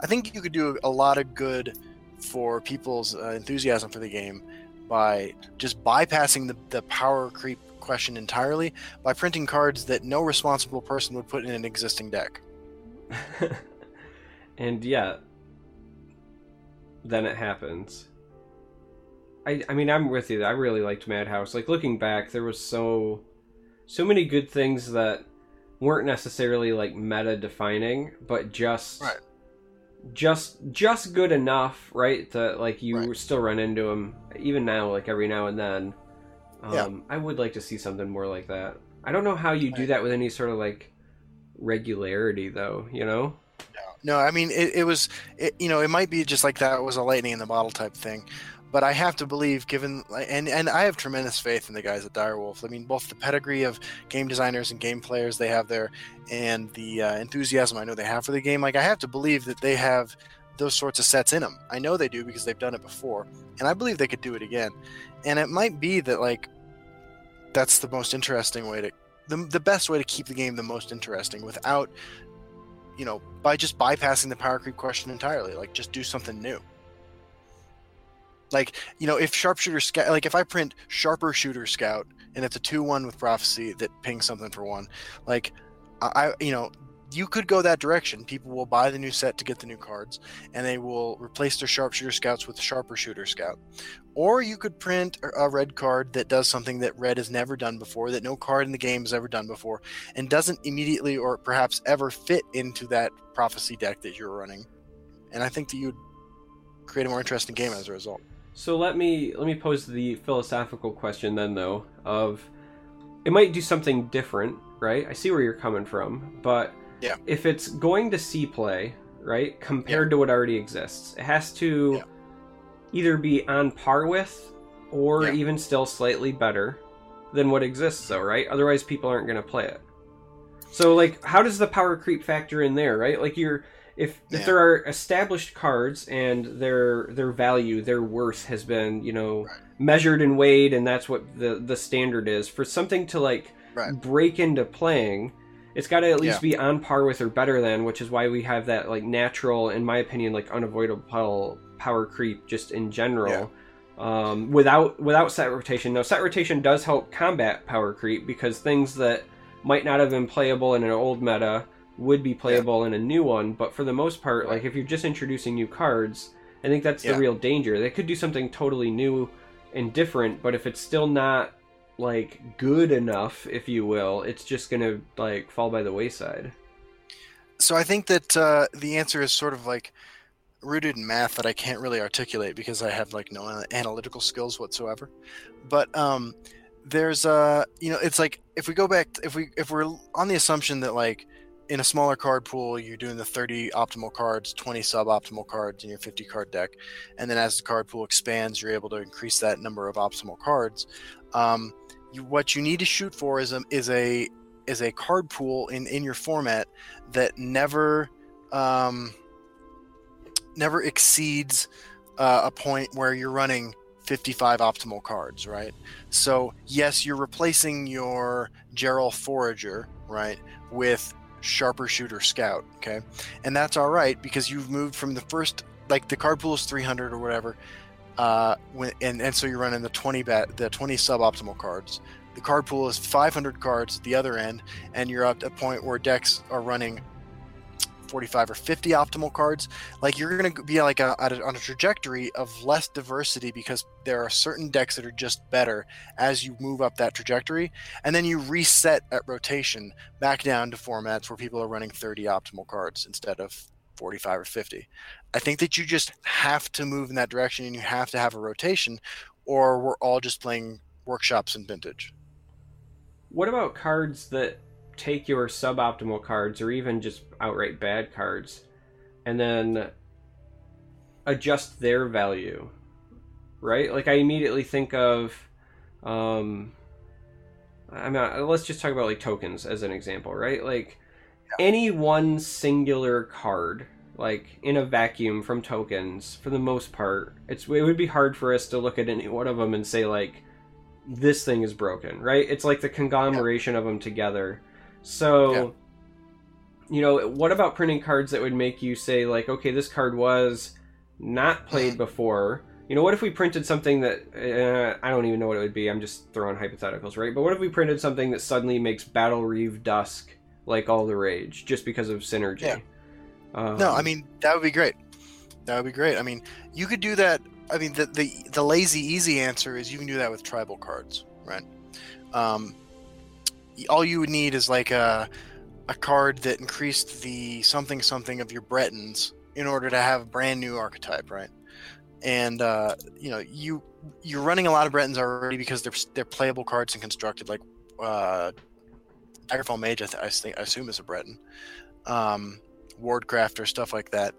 I think you could do a lot of good for people's uh, enthusiasm for the game by just bypassing the, the power creep question entirely by printing cards that no responsible person would put in an existing deck. and yeah, then it happens. I I mean I'm with you. I really liked Madhouse. Like looking back, there was so so many good things that weren't necessarily like meta defining, but just right. just just good enough, right? That like you Right. still run into them even now, like every now and then. Um, Yeah. I would like to see something more like that. I don't know how you do that with any sort of like regularity, though. You know? No, I mean it, it was it, you know it might be just like that was a lightning in the bottle type thing, but I have to believe given and and I have tremendous faith in the guys at Direwolf. I mean both the pedigree of game designers and game players they have there, and the uh, enthusiasm I know they have for the game. Like I have to believe that they have those sorts of sets in them. I know they do because they've done it before, and I believe they could do it again. And it might be that like that's the most interesting way to the, the best way to keep the game the most interesting without you know, by just bypassing the power creep question entirely. Like, just do something new. Like, you know, if sharpshooter scout, like if I print sharper shooter scout and it's a two-one with prophecy that pings something for one, like, I, you know, you could go that direction. People will buy the new set to get the new cards, and they will replace their sharpshooter scouts with sharper shooter scout. Or you could print a red card that does something that red has never done before, that no card in the game has ever done before, and doesn't immediately or perhaps ever fit into that prophecy deck that you're running. And I think that you'd create a more interesting game as a result. So let me let me pose the philosophical question then, though. Of it might do something different, right? I see where you're coming from, but Yeah. if it's going to see play, right, compared to what already exists, it has to Yeah. either be on par with or Yeah. even still slightly better than what exists, though, right? Otherwise, people aren't going to play it. So, like, how does the power creep factor in there, right? Like, you're if if there are established cards and their their value, their worth has been, you know, Right. measured and weighed, and that's what the the standard is for something to like Right. break into playing. It's got to at least Yeah. be on par with or better than, which is why we have that like natural, in my opinion, like unavoidable power creep just in general. Um, without without set rotation. Now, set rotation does help combat power creep because things that might not have been playable in an old meta would be playable in a new one. But for the most part, like if you're just introducing new cards, I think that's the Yeah. real danger. They could do something totally new and different, but if it's still not like good enough, if you will, it's just gonna like fall by the wayside. So I think that uh, the answer is sort of like rooted in math that I can't really articulate because I have like no analytical skills whatsoever. But um, there's uh, you know, it's like if we go back, if we if we're on the assumption that like in a smaller card pool, you're doing the 30 optimal cards, 20 suboptimal cards in your 50 card deck, and then as the card pool expands, you're able to increase that number of optimal cards. Um, you, what you need to shoot for is a is a is a card pool in in your format that never um, never exceeds uh, a point where you're running 55 optimal cards, right? So yes, you're replacing your Gerald Forager, right, with Sharper Shooter Scout, okay, and that's all right because you've moved from the first like the card pool is 300 or whatever, uh, when, and and so you're running the 20 bat the 20 suboptimal cards. The card pool is 500 cards at the other end, and you're at a point where decks are running 45 or 50 optimal cards like you're going to be like a, on a trajectory of less diversity because there are certain decks that are just better as you move up that trajectory and then you reset at rotation back down to formats where people are running 30 optimal cards instead of 45 or 50 i think that you just have to move in that direction and you have to have a rotation or we're all just playing workshops and vintage. What about cards that take your suboptimal cards or even just outright bad cards and then adjust their value? Right? Like I immediately think of um I mean uh, let's just talk about like tokens as an example, right? Like any one singular card like in a vacuum from tokens for the most part it's it would be hard for us to look at any one of them and say like this thing is broken, right? It's like the conglomeration of them together. So, Yeah. you know, what about printing cards that would make you say, like, okay, this card was not played before? You know, what if we printed something that uh, I don't even know what it would be? I'm just throwing hypotheticals, right? But what if we printed something that suddenly makes Battle Reeve Dusk like all the rage just because of synergy? Yeah. Um, No, I mean that would be great. That would be great. I mean, you could do that. I mean, the the, the lazy easy answer is you can do that with tribal cards, right? Um, all you would need is like a a card that increased the something something of your Bretons in order to have a brand new archetype, right? And uh, you know, you you're running a lot of Bretons already because they're they're playable cards and constructed like uh, Daggerfall Mage. I, th- I think I assume is a Breton. Um, Wardcrafter, stuff like that.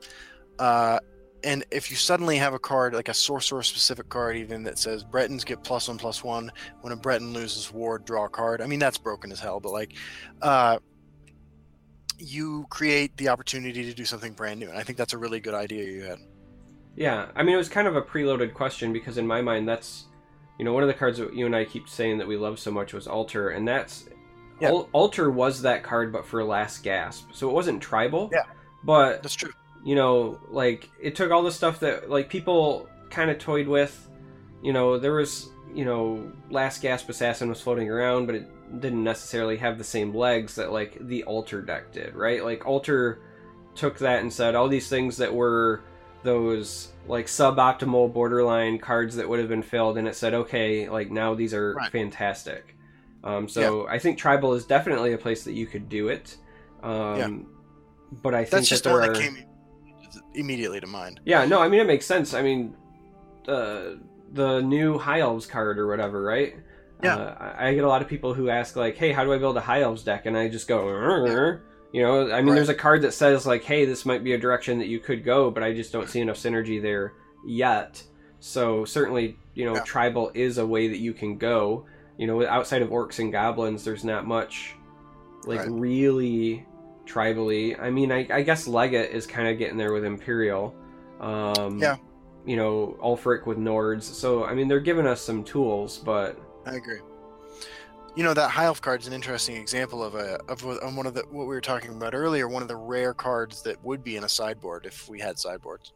Uh, and if you suddenly have a card, like a sorcerer specific card, even that says Bretons get plus one plus one when a Breton loses ward, draw a card. I mean, that's broken as hell, but like, uh, you create the opportunity to do something brand new. And I think that's a really good idea you had. Yeah, I mean, it was kind of a preloaded question because in my mind, that's you know one of the cards that you and I keep saying that we love so much was Altar, and that's Yeah. Al- Altar was that card, but for Last Gasp, so it wasn't tribal. Yeah. but That's true. You know, like it took all the stuff that like people kind of toyed with. You know, there was you know Last Gasp Assassin was floating around, but it didn't necessarily have the same legs that like the Altar deck did, right? Like Altar took that and said all these things that were those like suboptimal borderline cards that would have been filled, and it said, okay, like now these are Right. fantastic. Um, so I think tribal is definitely a place that you could do it. Um, Yeah. But I think That's just that the there one are... that came immediately to mind. Yeah, no, I mean it makes sense. I mean, uh, the new High Elves card or whatever, right? Yeah. Uh, I get a lot of people who ask like, "Hey, how do I build a High Elves deck?" And I just go, "Rrr." you know, I mean, Right. there's a card that says like, "Hey, this might be a direction that you could go," but I just don't see enough synergy there yet. So certainly, you know, Yeah. tribal is a way that you can go. You know, outside of orcs and goblins, there's not much like Right. really tribally. I mean, I, I guess Leggett is kind of getting there with Imperial. Um, Yeah. You know, Ulfric with Nords. So, I mean, they're giving us some tools, but I agree. You know that high elf card is an interesting example of a of on one of the what we were talking about earlier. One of the rare cards that would be in a sideboard if we had sideboards.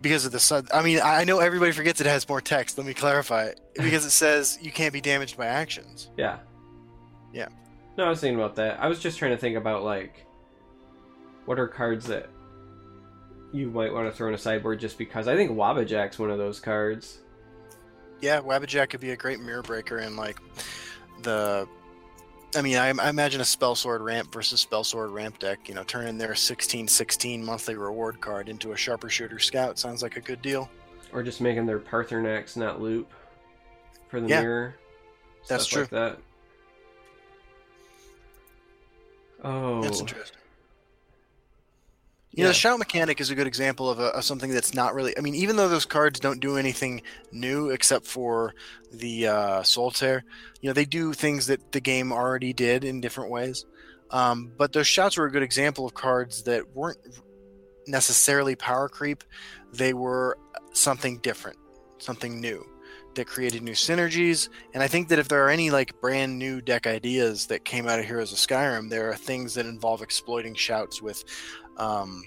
Because of the side, I mean, I I know everybody forgets it has more text. Let me clarify it. Because it says you can't be damaged by actions. yeah. Yeah. No, I was thinking about that. I was just trying to think about, like, what are cards that you might want to throw in a sideboard just because. I think Wabbajack's one of those cards. Yeah, Wabbajack could be a great mirror breaker in like the. I mean, I, I imagine a spell sword ramp versus spell sword ramp deck. You know, turning their 16-16 monthly reward card into a sharper shooter scout sounds like a good deal. Or just making their Paarthurnax not loop for the Yeah. mirror. That's stuff Like that. Oh. That's interesting. You know, Yeah. the shout mechanic is a good example of, a, of something that's not really. I mean, even though those cards don't do anything new except for the uh, Solitaire, you know, they do things that the game already did in different ways. Um, but those shouts were a good example of cards that weren't necessarily power creep. They were something different, something new that created new synergies. And I think that if there are any like brand new deck ideas that came out of Heroes of Skyrim, there are things that involve exploiting shouts with um,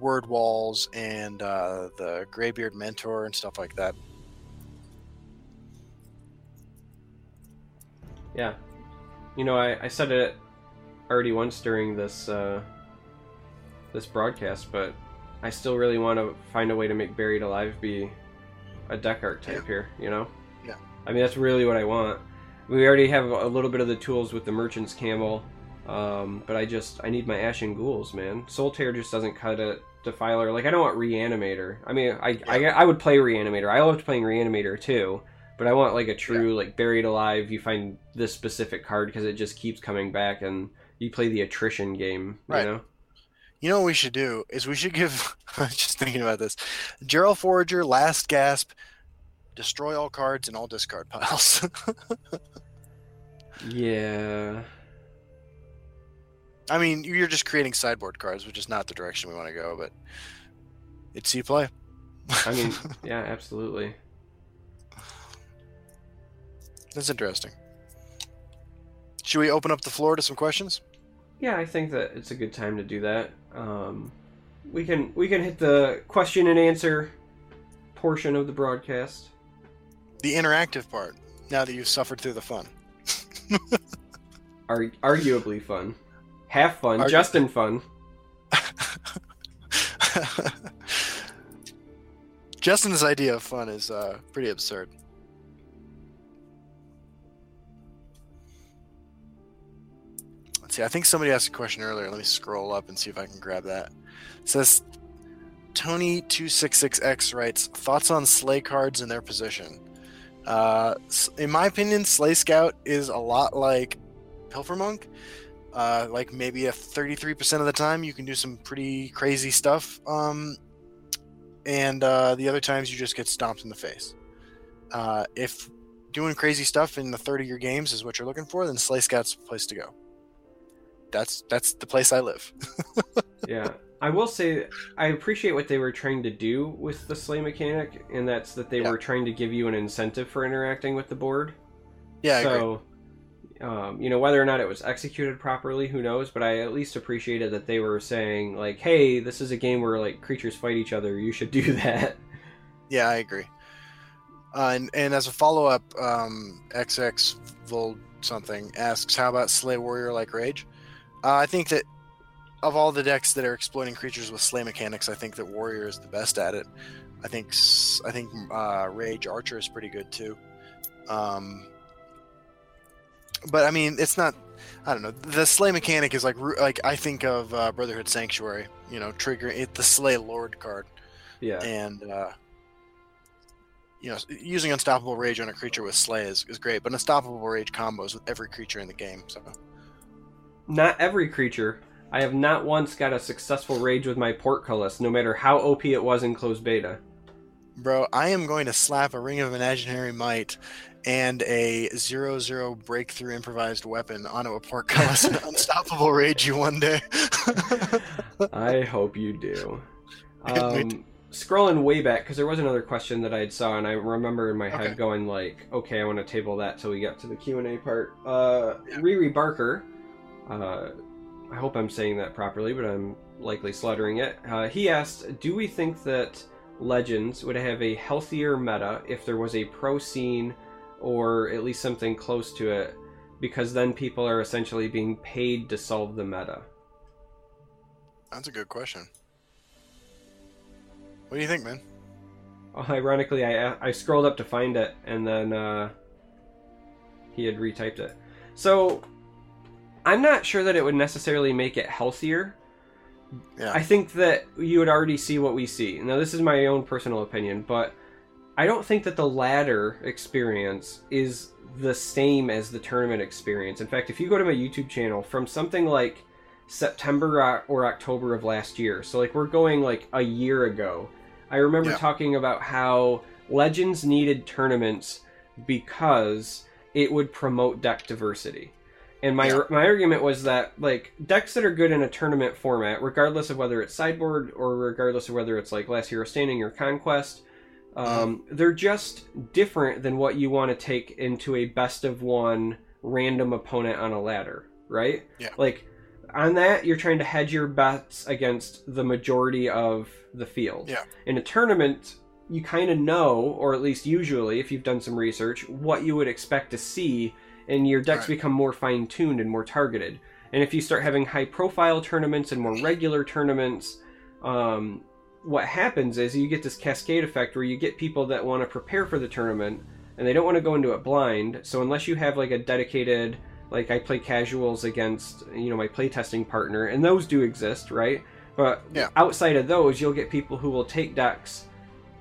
word walls and uh, the Greybeard Mentor and stuff like that. Yeah. You know, I, I said it already once during this uh, this broadcast, but I still really want to find a way to make Buried Alive be a deck archetype here, you know? Yeah. I mean, that's really what I want. We already have a little bit of the tools with the Merchant's Camel, um, but I just, I need my Ashen Ghouls, man. Solitaire just doesn't cut it. Defiler, like, I don't want Reanimator. I mean, I, I, I would play Reanimator. I loved playing Reanimator too, but I want like a true like buried alive. You find this specific card because it just keeps coming back, and you play the attrition game. You Right. know? You know what we should do is we should give. I was just thinking about this. Gerald Forager, Last Gasp, destroy all cards and all discard piles. Yeah. I mean, you're just creating sideboard cards, which is not the direction we want to go, but it's you play. I mean, yeah, absolutely. That's interesting. Should we open up the floor to some questions? Yeah, I think that it's a good time to do that. Um, we can we can hit the question and answer portion of the broadcast. The interactive part. Now that you've suffered through the fun. Ar- arguably fun, half fun, Argu- Justin fun. Justin's idea of fun is uh, pretty absurd. See. I think somebody asked a question earlier. Let me scroll up and see if I can grab that. It says Tony266X writes Thoughts on slay cards and their position. Uh, in my opinion, Slay Scout is a lot like Pilfer Monk. Uh, like maybe a 33% of the time, you can do some pretty crazy stuff. Um, and uh, the other times, you just get stomped in the face. Uh, if doing crazy stuff in the 30 year games is what you're looking for, then Slay Scout's the place to go. That's that's the place I live. yeah. I will say I appreciate what they were trying to do with the slay mechanic, and that's that they Yeah. were trying to give you an incentive for interacting with the board. Yeah, I agree. so, um, you know, whether or not it was executed properly, who knows? But I at least appreciated that they were saying like, "Hey, this is a game where like creatures fight each other. You should do that." Yeah, I agree. Uh, and, and as a follow up, um, XX Vold something asks, "How about Slay Warrior like Rage?" Uh, I think that of all the decks that are exploiting creatures with Slay mechanics, I think that Warrior is the best at it. I think I think uh, Rage Archer is pretty good too. Um, but I mean, it's not. I don't know. The Slay mechanic is like like I think of uh, Brotherhood Sanctuary. You know, trigger it the Slay Lord card Yeah. and uh, you know using unstoppable rage on a creature with slay is, is great but unstoppable rage combos with every creature in the game so Not every creature. I have not once got a successful rage with my portcullis, no matter how OP it was in closed beta. bro i am going to slap a ring of imaginary might and a zero zero breakthrough improvised weapon onto a portcullis and unstoppable rage you one day I hope you do. Um, scrolling way back because there was another question that I had saw and I remember in my head Okay. going like, okay, I want to table that till we get to the Q and A part. Uh. Riri Barker, uh, I hope I'm saying that properly, but I'm likely slaughtering it. Uh, he asked, do we think that Legends would have a healthier meta if there was a pro scene or at least something close to it? Because then people are essentially being paid to solve the meta. that's a good question what do you think man Ironically, I I scrolled up to find it, and then uh, he had retyped it. So I'm not sure that it would necessarily make it healthier. yeah I think that you would already see what we see. Now, this is my own personal opinion, but I don't think that the ladder experience is the same as the tournament experience. In fact, if you go to my YouTube channel from something like September or- or October of last year, so like we're going like a year ago, I remember Yeah. talking about how Legends needed tournaments because it would promote deck diversity. And my Yeah. my argument was that like decks that are good in a tournament format, regardless of whether it's sideboard or regardless of whether it's like Last Hero Standing or Conquest, um, they're just different than what you want to take into a best of one random opponent on a ladder, right? Yeah. Like on that, you're trying to hedge your bets against the majority of the field. Yeah. In a tournament, you kind of know, or at least usually, if you've done some research, what you would expect to see, and your decks Right. become more fine tuned and more targeted. And if you start having high profile tournaments and more regular tournaments, um, what happens is you get this cascade effect where you get people that want to prepare for the tournament and they don't want to go into it blind. So unless you have like a dedicated, like I play casuals against, you know, my playtesting partner, and those do exist, right? But Yeah. outside of those, you'll get people who will take decks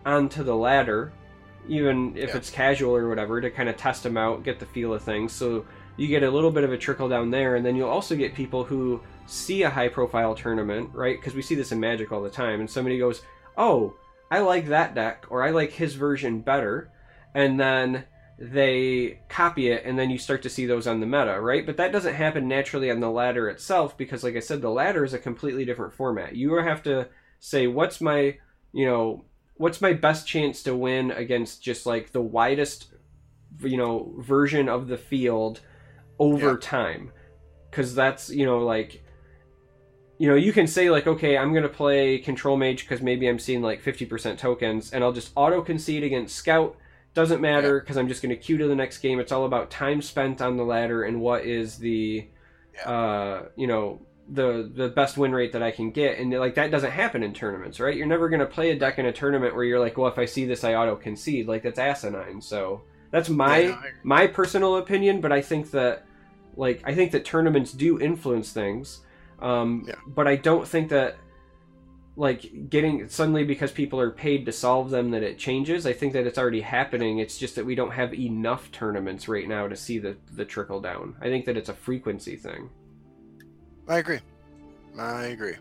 onto the ladder, even if Yeah. it's casual or whatever, to kind of test them out, get the feel of things. So you get a little bit of a trickle down there, and then you'll also get people who see a high profile tournament, right? Because we see this in Magic all the time, and somebody goes, "Oh, I like that deck," or "I like his version better," and then they copy it, and then you start to see those on the meta, right? But that doesn't happen naturally on the ladder itself because, like I said, the ladder is a completely different format. You have to say, "What's my, you know, what's my best chance to win against just like the widest you know version of the field over Yeah. time because that's you know like you know you can say like okay i'm gonna play control mage because maybe i'm seeing like 50% tokens and i'll just auto concede against scout doesn't matter because i'm just gonna queue to the next game it's all about time spent on the ladder and what is the Yeah. uh you know the the best win rate that i can get and like that doesn't happen in tournaments right you're never gonna play a deck in a tournament where you're like well if i see this i auto concede like that's asinine so that's my Yeah, I- my personal opinion, but I think that like I think that tournaments do influence things. Um, Yeah. But I don't think that like getting suddenly because people are paid to solve them that it changes. I think that it's already happening. It's just that we don't have enough tournaments right now to see the the trickle down. I think that it's a frequency thing. I agree. I agree.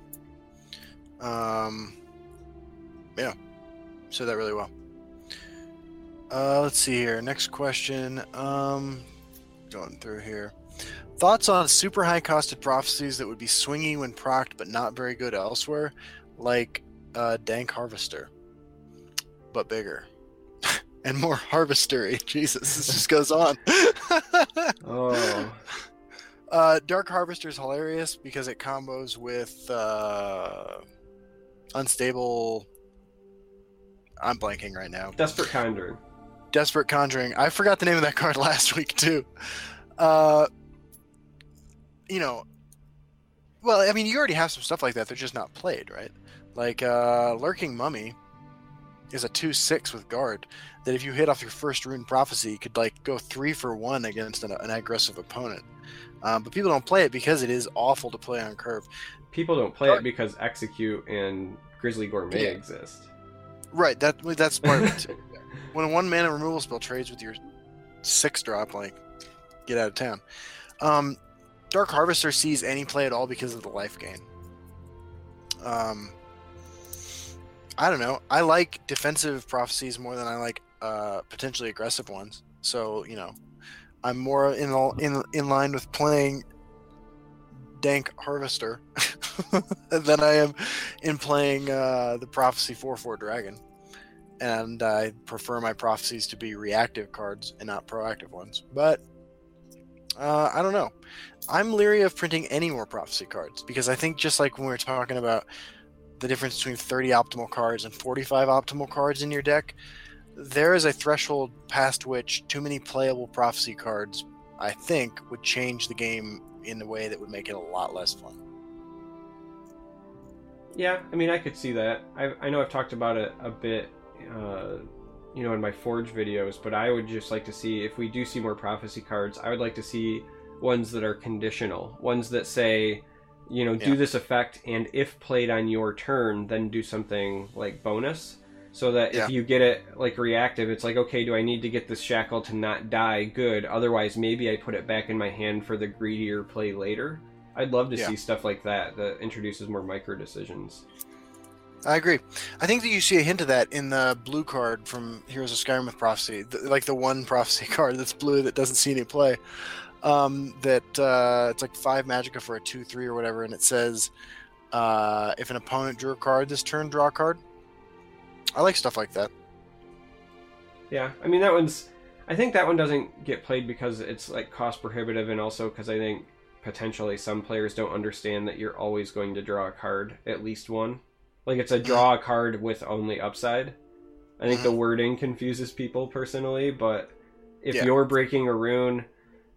Um, yeah, said that really well. Uh, let's see here. Next question. Um, going through here. Thoughts on super high costed prophecies that would be swingy when procced but not very good elsewhere, like uh, Dank Harvester, but bigger and more harvestery. Jesus, this just goes on. Oh, Uh, Dark Harvester is hilarious because it combos with uh, unstable. I'm blanking right now. desperate conjuring. Desperate Conjuring. I forgot the name of that card last week too. Uh, you know, well, I mean, you already have some stuff like that. They're just not played, right? Like uh, Lurking Mummy is a two-six with guard that if you hit off your first rune prophecy, you could like go three for one against an, an aggressive opponent. Um, but people don't play it because it is awful to play on curve. People don't play it because execute and Grizzly Gourmet Yeah. exist. Right. That that's part of it too. When a one mana removal spell trades with your six drop, like get out of town. Um, Dark Harvester sees any play at all because of the life gain. Um, I don't know. I like defensive prophecies more than I like uh, potentially aggressive ones. So you know, I'm more in in in line with playing Dank Harvester than I am in playing uh, the Prophecy 4 4 Dragon. And I prefer my prophecies to be reactive cards and not proactive ones. But uh, I don't know. I'm leery of printing any more prophecy cards because I think just like when we were talking about the difference between 30 optimal cards and 45 optimal cards in your deck, there is a threshold past which too many playable prophecy cards, I think, would change the game in a way that would make it a lot less fun. Yeah, I mean, I could see that. I, I know I've talked about it a bit, uh, you know, in my Forge videos, but I would just like to see if we do see more prophecy cards. I would like to see ones that are conditional, ones that say, you know, do Yeah. this effect, and if played on your turn, then do something like bonus. So that Yeah. if you get it like reactive, it's like, okay, do I need to get this shackle to not die? Good. Otherwise, maybe I put it back in my hand for the greedier play later. I'd love to Yeah. see stuff like that that introduces more micro decisions. I agree. I think that you see a hint of that in the blue card from Heroes of Skyrim with Prophecy, the, like the one Prophecy card that's blue that doesn't see any play. Um, that uh, it's like five Magicka for a two-three or whatever, and it says uh, if an opponent drew a card this turn, draw a card. I like stuff like that. Yeah, I mean that one's. I think that one doesn't get played because it's like cost prohibitive, and also because I think potentially some players don't understand that you're always going to draw a card, at least one. Like it's a draw a card with only upside. I think the wording confuses people personally, but if Yeah. you're breaking a rune,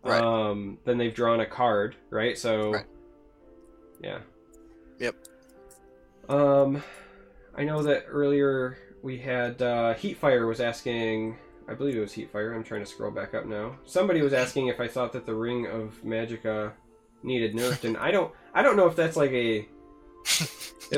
Right. um, then they've drawn a card, right? So, Right. yeah. Yep. Um, I know that earlier we had uh, Heatfire was asking. I believe it was Heatfire. I'm trying to scroll back up now. Somebody was asking if I thought that the Ring of Magicka needed nerfed, and I don't. I don't know if that's like a.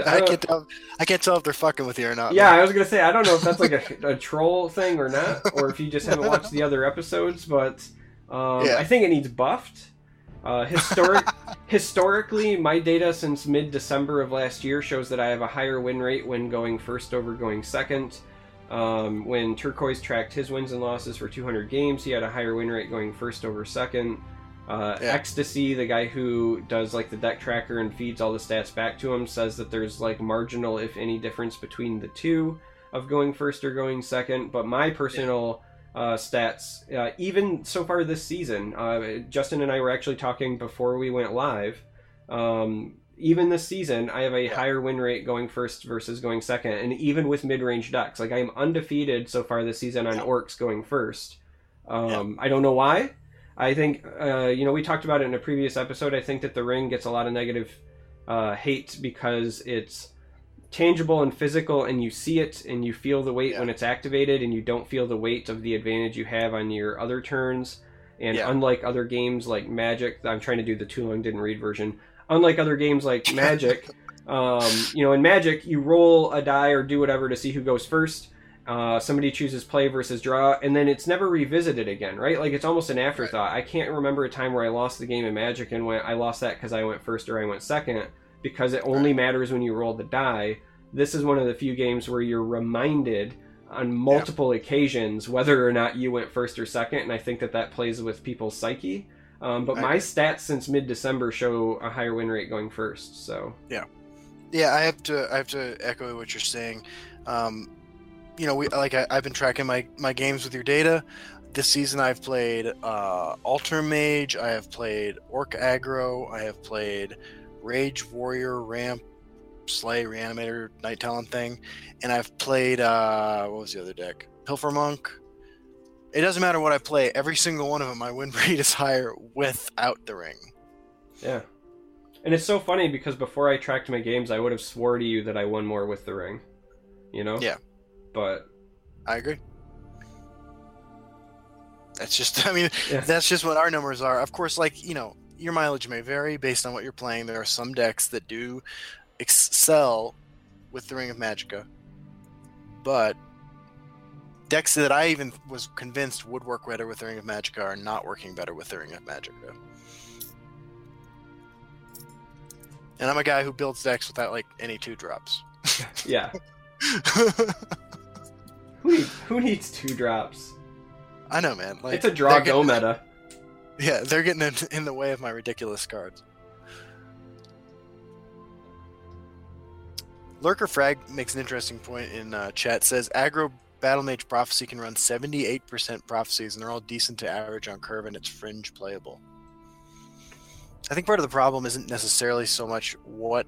I I can't tell. I can't tell if they're fucking with you or not. yeah, I was gonna say I don't know if that's like a, a troll thing or not, or if you just haven't watched the other episodes. But um, Yeah. I think it needs buffed. Uh, historic, historically, my data since mid-December of last year shows that I have a higher win rate when going first over going second. Um, when Turquoise tracked his wins and losses for 200 games, he had a higher win rate going first over second. Uh, Yeah. Ecstasy, the guy who does like the deck tracker and feeds all the stats back to him, says that there's like marginal, if any, difference between the two. of going first or going second, but my personal uh, stats, uh, even so far this season, uh, Justin and I were actually talking before we went live. Um, even this season, I have a Yeah. higher win rate going first versus going second, and even with mid-range decks, like I am undefeated so far this season on Yeah. orcs going first. Um, I don't know why. I think uh, you know we talked about it in a previous episode. I think that the ring gets a lot of negative uh, hate because it's tangible and physical, and you see it and you feel the weight Yeah. when it's activated, and you don't feel the weight of the advantage you have on your other turns. And Yeah. unlike other games like Magic, I'm trying to do the too long didn't read version. Unlike other games like Magic, um, you know, in Magic, you roll a die or do whatever to see who goes first. Uh, somebody chooses play versus draw, and then it's never revisited again, right? Like it's almost an afterthought. I can't remember a time where I lost the game in Magic and went, I lost that because I went first or I went second, because it only matters when you roll the die. This is one of the few games where you're reminded on multiple occasions whether or not you went first or second, and I think that that plays with people's psyche. Um, but my stats since mid-December show a higher win rate going first. So Yeah, yeah, I have to I have to echo what you're saying. Um, you know, we like I, I've been tracking my my games with your data. This season, I've played uh, Altar Mage. I have played Orc Aggro. I have played Rage Warrior, Ramp, Slay, Reanimator, Night Talon thing, and I've played uh, what was the other deck? Pilfer Monk. It doesn't matter what I play. Every single one of them, my win rate is higher without the ring. Yeah. And it's so funny because before I tracked my games, I would have swore to you that I won more with the ring. You know? Yeah. But I agree. That's just, I mean, Yeah. that's just what our numbers are. Of course, like, you know, your mileage may vary based on what you're playing. There are some decks that do excel with the Ring of Magicka. But decks that I even was convinced would work better with the Ring of Magicka are not working better with the Ring of Magicka. And I'm a guy who builds decks without like any two drops. yeah. Who needs, who needs two drops? I know, man. Like it's a draw go meta. Yeah, they're getting in, in the way of my ridiculous cards. Lurker Frag makes an interesting point in uh, chat. Says aggro Battle Mage Prophecy can run 78% prophecies, and they're all decent to average on curve, and it's fringe playable. I think part of the problem isn't necessarily so much what.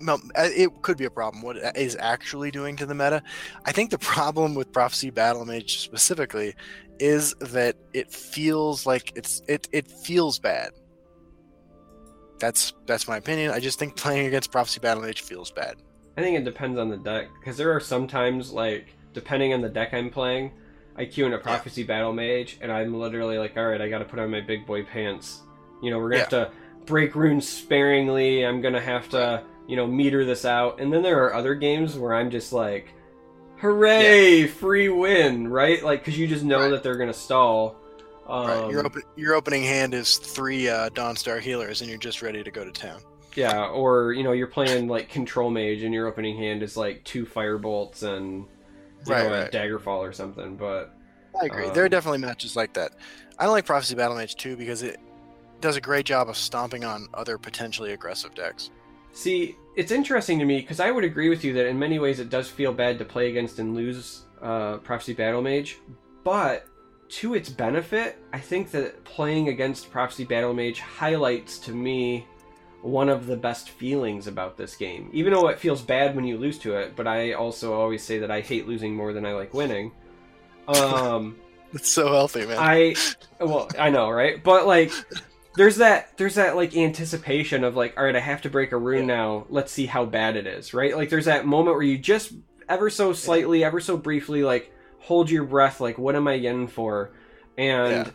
No, uh, it could be a problem. What is actually doing to the meta. I think the problem with Prophecy Battle Mage specifically is that it feels like it's it it feels bad. That's that's my opinion. I just think playing against Prophecy Battle Mage feels bad. I think it depends on the deck because there are sometimes like depending on the deck I'm playing, I queue in a prophecy battle mage and I'm literally like, all right, I got to put on my big boy pants. You know, we're gonna have to break runes sparingly. I'm gonna have to you know meter this out. And then there are other games where I'm just like, hooray, free win, right? Like because you just know Right. that they're gonna stall. Um, right. Your open, your opening hand is three uh, Dawnstar healers, and you're just ready to go to town. Yeah, or you know, you're playing like control mage, and your opening hand is like two firebolts and you Right, know, a daggerfall or something. But I agree. there are Um, definitely matches like that. I don't like Prophecy Battle Mage too because it does a great job of stomping on other potentially aggressive decks. see, it's interesting to me because I would agree with you that in many ways it does feel bad to play against and lose uh, prophecy battle mage, but to its benefit, I think that playing against prophecy battle mage highlights to me one of the best feelings about this game. Even though it feels bad when you lose to it, but I also always say that I hate losing more than I like winning. Um, It's so healthy, man. I well, I know, right? But like there's that there's that like anticipation of like, all right, I have to break a rune now. Let's see how bad it is, right? Like there's that moment where you just ever so slightly, ever so briefly like hold your breath like what am I in for? And Yeah.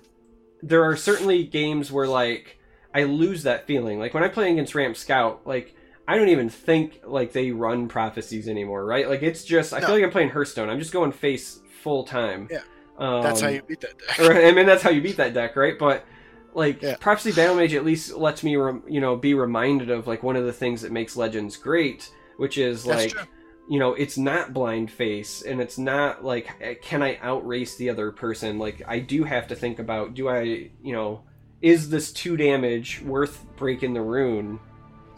there are certainly games where like I lose that feeling. Like when I'm playing against Ramp Scout, like I don't even think like they run prophecies anymore, right? Like it's just I No. feel like I'm playing Hearthstone. I'm just going face full time. Yeah. Um, That's how you beat that deck. Right, I mean, that's how you beat that deck, right? But like Yeah. Prophecy Battle Mage at least lets me, rem- you know, be reminded of like one of the things that makes Legends great, which is That's like, true. you know, it's not blind face, and it's not like eh, can I outrace the other person? Like I do have to think about do I, you know, is this two damage worth breaking the rune?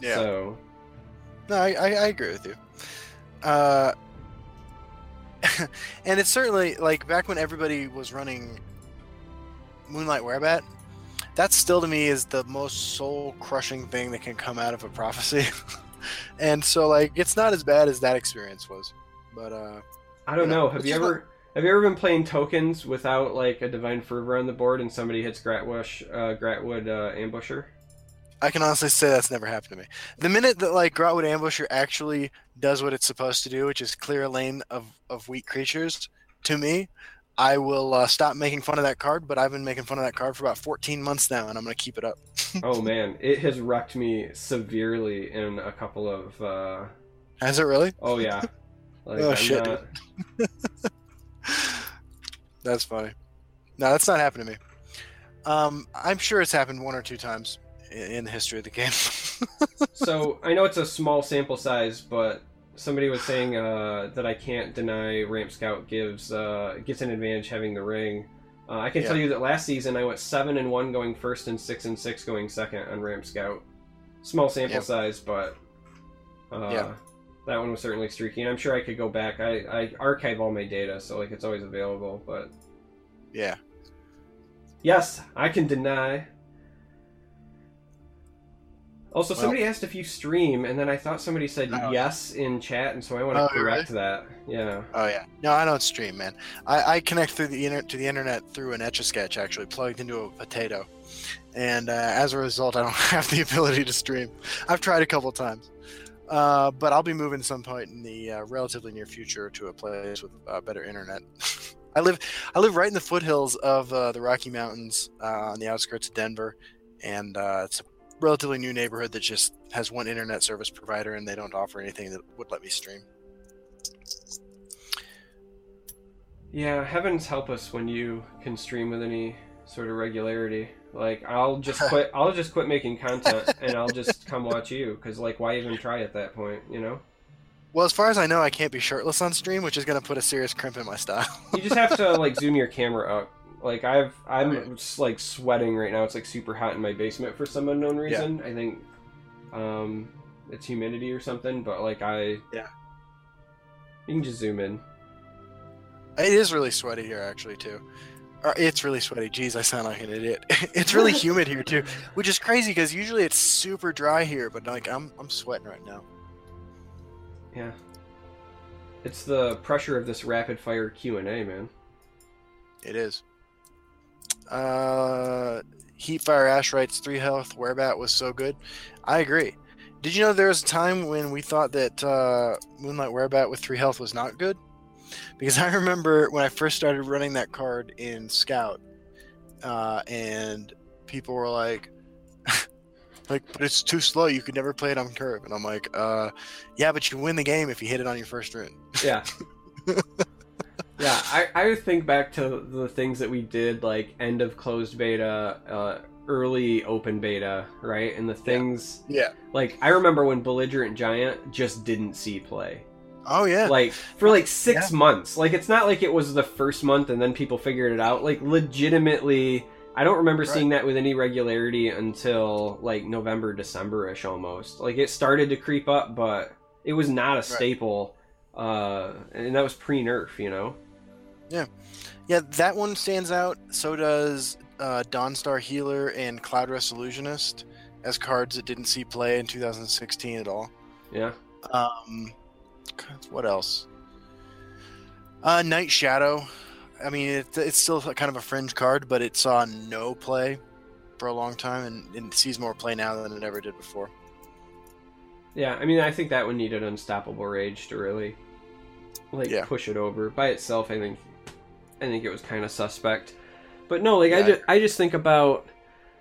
Yeah. So No, I, I, I agree with you. Uh, and it's certainly like back when everybody was running Moonlight Werebat. That still to me is the most soul crushing thing that can come out of a prophecy. and so like it's not as bad as that experience was. But uh I don't Yeah. know. Have you ever have you ever been playing tokens without like a divine fervor on the board and somebody hits Gratwush, uh, Grahtwood uh, ambusher? I can honestly say that's never happened to me. The minute that like Grahtwood Ambusher actually does what it's supposed to do, which is clear a lane of, of weak creatures, to me, I will uh, stop making fun of that card. But I've been making fun of that card for about 14 months now, and I'm going to keep it up. oh man, it has wrecked me severely in a couple of. Uh... Has it really? Oh yeah. Like, Oh, I'm shit, not- That's funny. No, that's not happened to me. Um, I'm sure it's happened one or two times in, in the history of the game. so I know it's a small sample size, but somebody was saying uh, that I can't deny Ramp Scout gives uh, gets an advantage having the ring. Uh, I can Yeah. tell you that last season I went seven and one going first and six and six going second on Ramp Scout. Small sample Yeah. size, but uh, Yeah. that one was certainly streaky. And I'm sure I could go back. I, I archive all my data, so like it's always available. But yeah. yes, I can deny. Also, Well- somebody asked if you stream, and then I thought somebody said Oh. yes in chat, and so I want to Oh, correct that. Yeah. Oh yeah. No, I don't stream, man. I, I connect through the internet to the internet through an etch a sketch actually plugged into a potato, and uh, as a result, I don't have the ability to stream. I've tried a couple times, uh, but I'll be moving some point in the uh, relatively near future to a place with uh, better internet. I live I live right in the foothills of uh, the Rocky Mountains uh, on the outskirts of Denver, and uh, it's a relatively new neighborhood that just has one internet service provider, and they don't offer anything that would let me stream. Yeah, heavens help us when you can stream with any sort of regularity. Like, I'll just quit. I'll just quit making content, and I'll just come watch you. Because, like, why even try at that point? You know? Well, as far as I know, I can't be shirtless on stream, which is going to put a serious crimp in my style. You just have to like zoom your camera up. Like, I've I'm just like sweating right now. It's like super hot in my basement for some unknown reason. I think um it's humidity or something. But like, I Yeah. You can just zoom in. it is really sweaty here, actually, too. It's really sweaty. Jeez, I sound like an idiot. it's really humid here too, which is crazy because usually it's super dry here, but like I'm I'm sweating right now. Yeah. It's the pressure of this rapid fire Q and A, man. It is. Uh, Heatfire Ash writes three health Werebat was so good. I agree. Did you know there was a time when we thought that uh, Moonlight Werebat with three health was not good? Because I remember when I first started running that card in Scout, uh, and people were like, like, but it's too slow. You could never play it on curve. And I'm like, uh, yeah, but you win the game if you hit it on your first rune. Yeah. yeah, I, I think back to the things that we did, like end of closed beta, uh, early open beta, right? And the things, Yeah. like, I remember when Belligerent Giant just didn't see play. Oh yeah. Like, for like six months. Like, it's not like it was the first month and then people figured it out. Like, legitimately, I don't remember Right. seeing that with any regularity until like November, December ish almost. Like, it started to creep up, but it was not a staple. Uh, and that was pre nerf, you know? Yeah, yeah, that one stands out. So does uh, Dawnstar Healer and Cloudrest Illusionist as cards that didn't see play in 2016 at all. Yeah. Um, what else? Uh, Night Shadow. I mean, it, it's still kind of a fringe card, but it saw no play for a long time, and, and it sees more play now than it ever did before. Yeah, I mean, I think that one needed Unstoppable Rage to really, like, Yeah. push it over. By itself, I think, I think it was kind of suspect. But no, like, I, just, I just think about,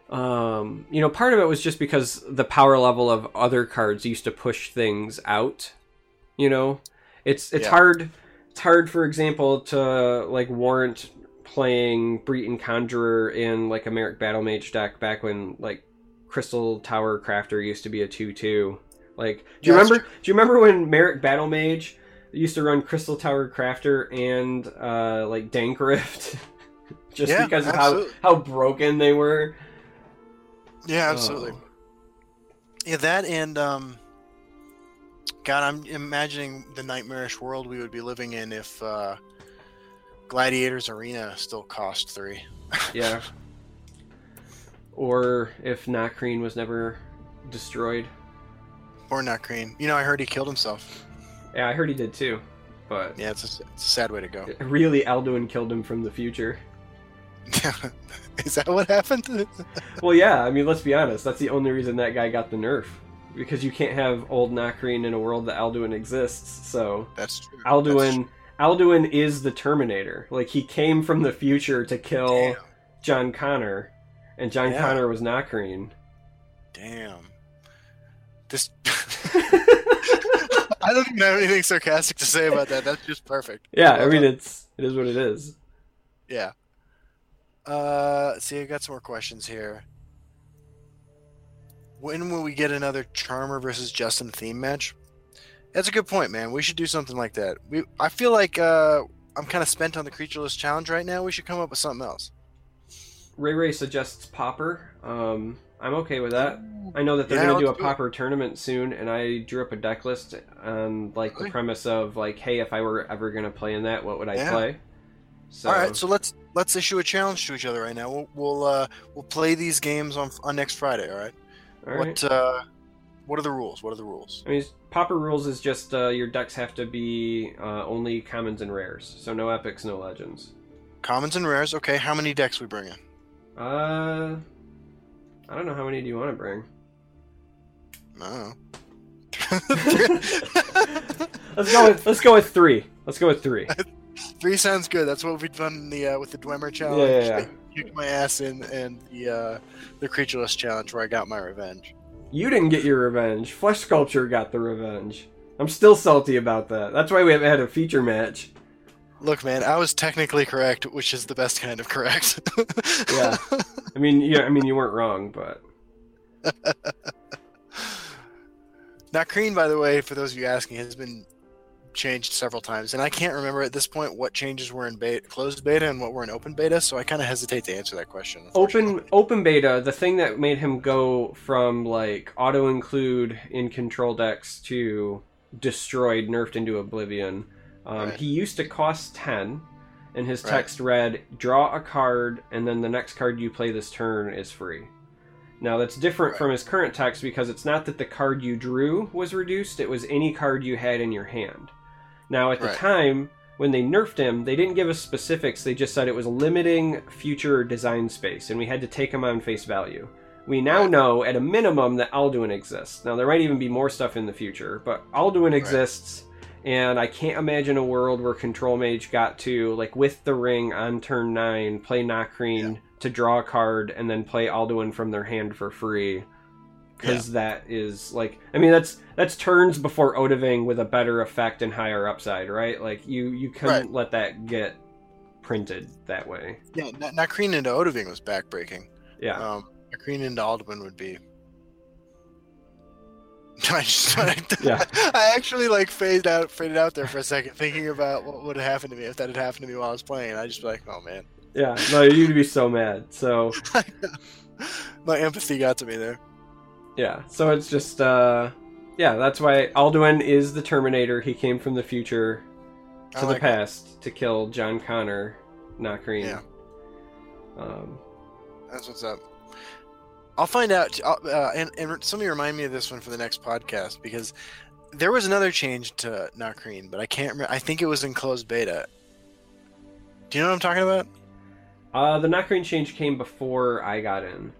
um, you know, part of it was just because the power level of other cards used to push things out. You know, it's it's Yeah. hard. It's hard, for example, to like warrant playing Breton Conjurer in like a Merrick Battle Mage deck back when like Crystal Tower Crafter used to be a two-two. Like, do you Yeah, remember? Do you remember when Merrick Battle Mage used to run Crystal Tower Crafter and uh, like Dank Rift, just Yeah, because of absolutely. how how broken they were? Yeah, absolutely. Oh. Yeah, that and um, God, I'm imagining the nightmarish world we would be living in if uh, Gladiators Arena still cost three. Yeah. or if Nakreen was never destroyed. Or not Green. You know, I heard he killed himself. Yeah, I heard he did too. But Yeah, it's a, it's a sad way to go. really, Alduin killed him from the future. Is that what happened? Well, yeah, I mean, let's be honest. That's the only reason that guy got the nerf. Because you can't have old Nakreen in a world that Alduin exists. So, That's true. Alduin. Alduin is the Terminator. Like, he came from the future to kill Damn. John Connor. And John Yeah. Connor was Nakreen. Damn. This. I don't even have anything sarcastic to say about that. That's just perfect. yeah, I mean, it's it is what it is. Yeah. Uh, see, I got some more questions here. When will we get another Charmer versus Justin theme match? That's a good point, man. We should do something like that. We, I feel like uh, I'm kind of spent on the creatureless challenge right now. We should come up with something else. Ray Ray suggests Pauper. Um, I'm okay with that. I know that they're Yeah, going to do a it. Pauper tournament soon, and I drew up a deck list on like the premise of like, hey, if I were ever going to play in that, what would I Yeah. play? So, All right, so let's let's issue a challenge to each other right now. We'll we'll uh, we'll play these games on on next Friday. All right. all right. What uh, what are the rules? What are the rules? I mean, Pauper rules is just uh, your decks have to be uh, only commons and rares, so no epics, no legends. Commons and rares. Okay, how many decks we bring in? Uh, I don't know how many do you want to bring. I. Let's go with let's go with three. Let's go with three. Three sounds good. That's what we've done in the uh, with the Dwemer challenge. Yeah, yeah, yeah. Kicked my ass in, and the uh, the creatureless challenge where I got my revenge. You didn't get your revenge. Flesh Sculpture got the revenge. I'm still salty about that. That's why we haven't had a feature match. Look, man, I was technically correct, which is the best kind of correct. Yeah. I mean, yeah, I mean, you weren't wrong, but now, Crean, by the way, for those of you asking, has been changed several times, and I can't remember at this point what changes were in beta, closed beta and what were in open beta, so I kind of hesitate to answer that question. open open beta. The thing that made him go from like auto include in control decks to destroyed, nerfed into oblivion. Um, Right. He used to cost ten, and his Right. text read: "Draw a card, and then the next card you play this turn is free." Now that's different Right. from his current text because it's not that the card you drew was reduced; it was any card you had in your hand. Now at the Right. time when they nerfed him, they didn't give us specifics. They just said it was limiting future design space, and we had to take him on face value. We now Right. know at a minimum that Alduin exists. Now there might even be more stuff in the future, but Alduin exists, and I can't imagine a world where Control Mage got to like with the ring on turn nine, play Nakreen to draw a card, and then play Alduin from their hand for free. Because that is like, I mean, that's that's turns before Odahviing with a better effect and higher upside, right? Like you you couldn't let that get printed that way. Yeah, not into Odahviing was backbreaking. Yeah. Um, Crean into Alduin would be. I just, I, Yeah. I actually like faded out, faded out there for a second, thinking about what would have happened to me if that had happened to me while I was playing. I just be like, oh man, Yeah, no, you'd be so mad. So my empathy got to me there. yeah, so it's just uh, yeah, that's why Alduin is the Terminator. He came from the future I to like the it. past to kill John Connor, not Green. Yeah. Um, That's what's up. I'll find out, uh, and and somebody remind me of this one for the next podcast because there was another change to not Crean, but I can't remember. I think it was in closed beta. Do you know what I'm talking about? uh, the not Green change came before I got in.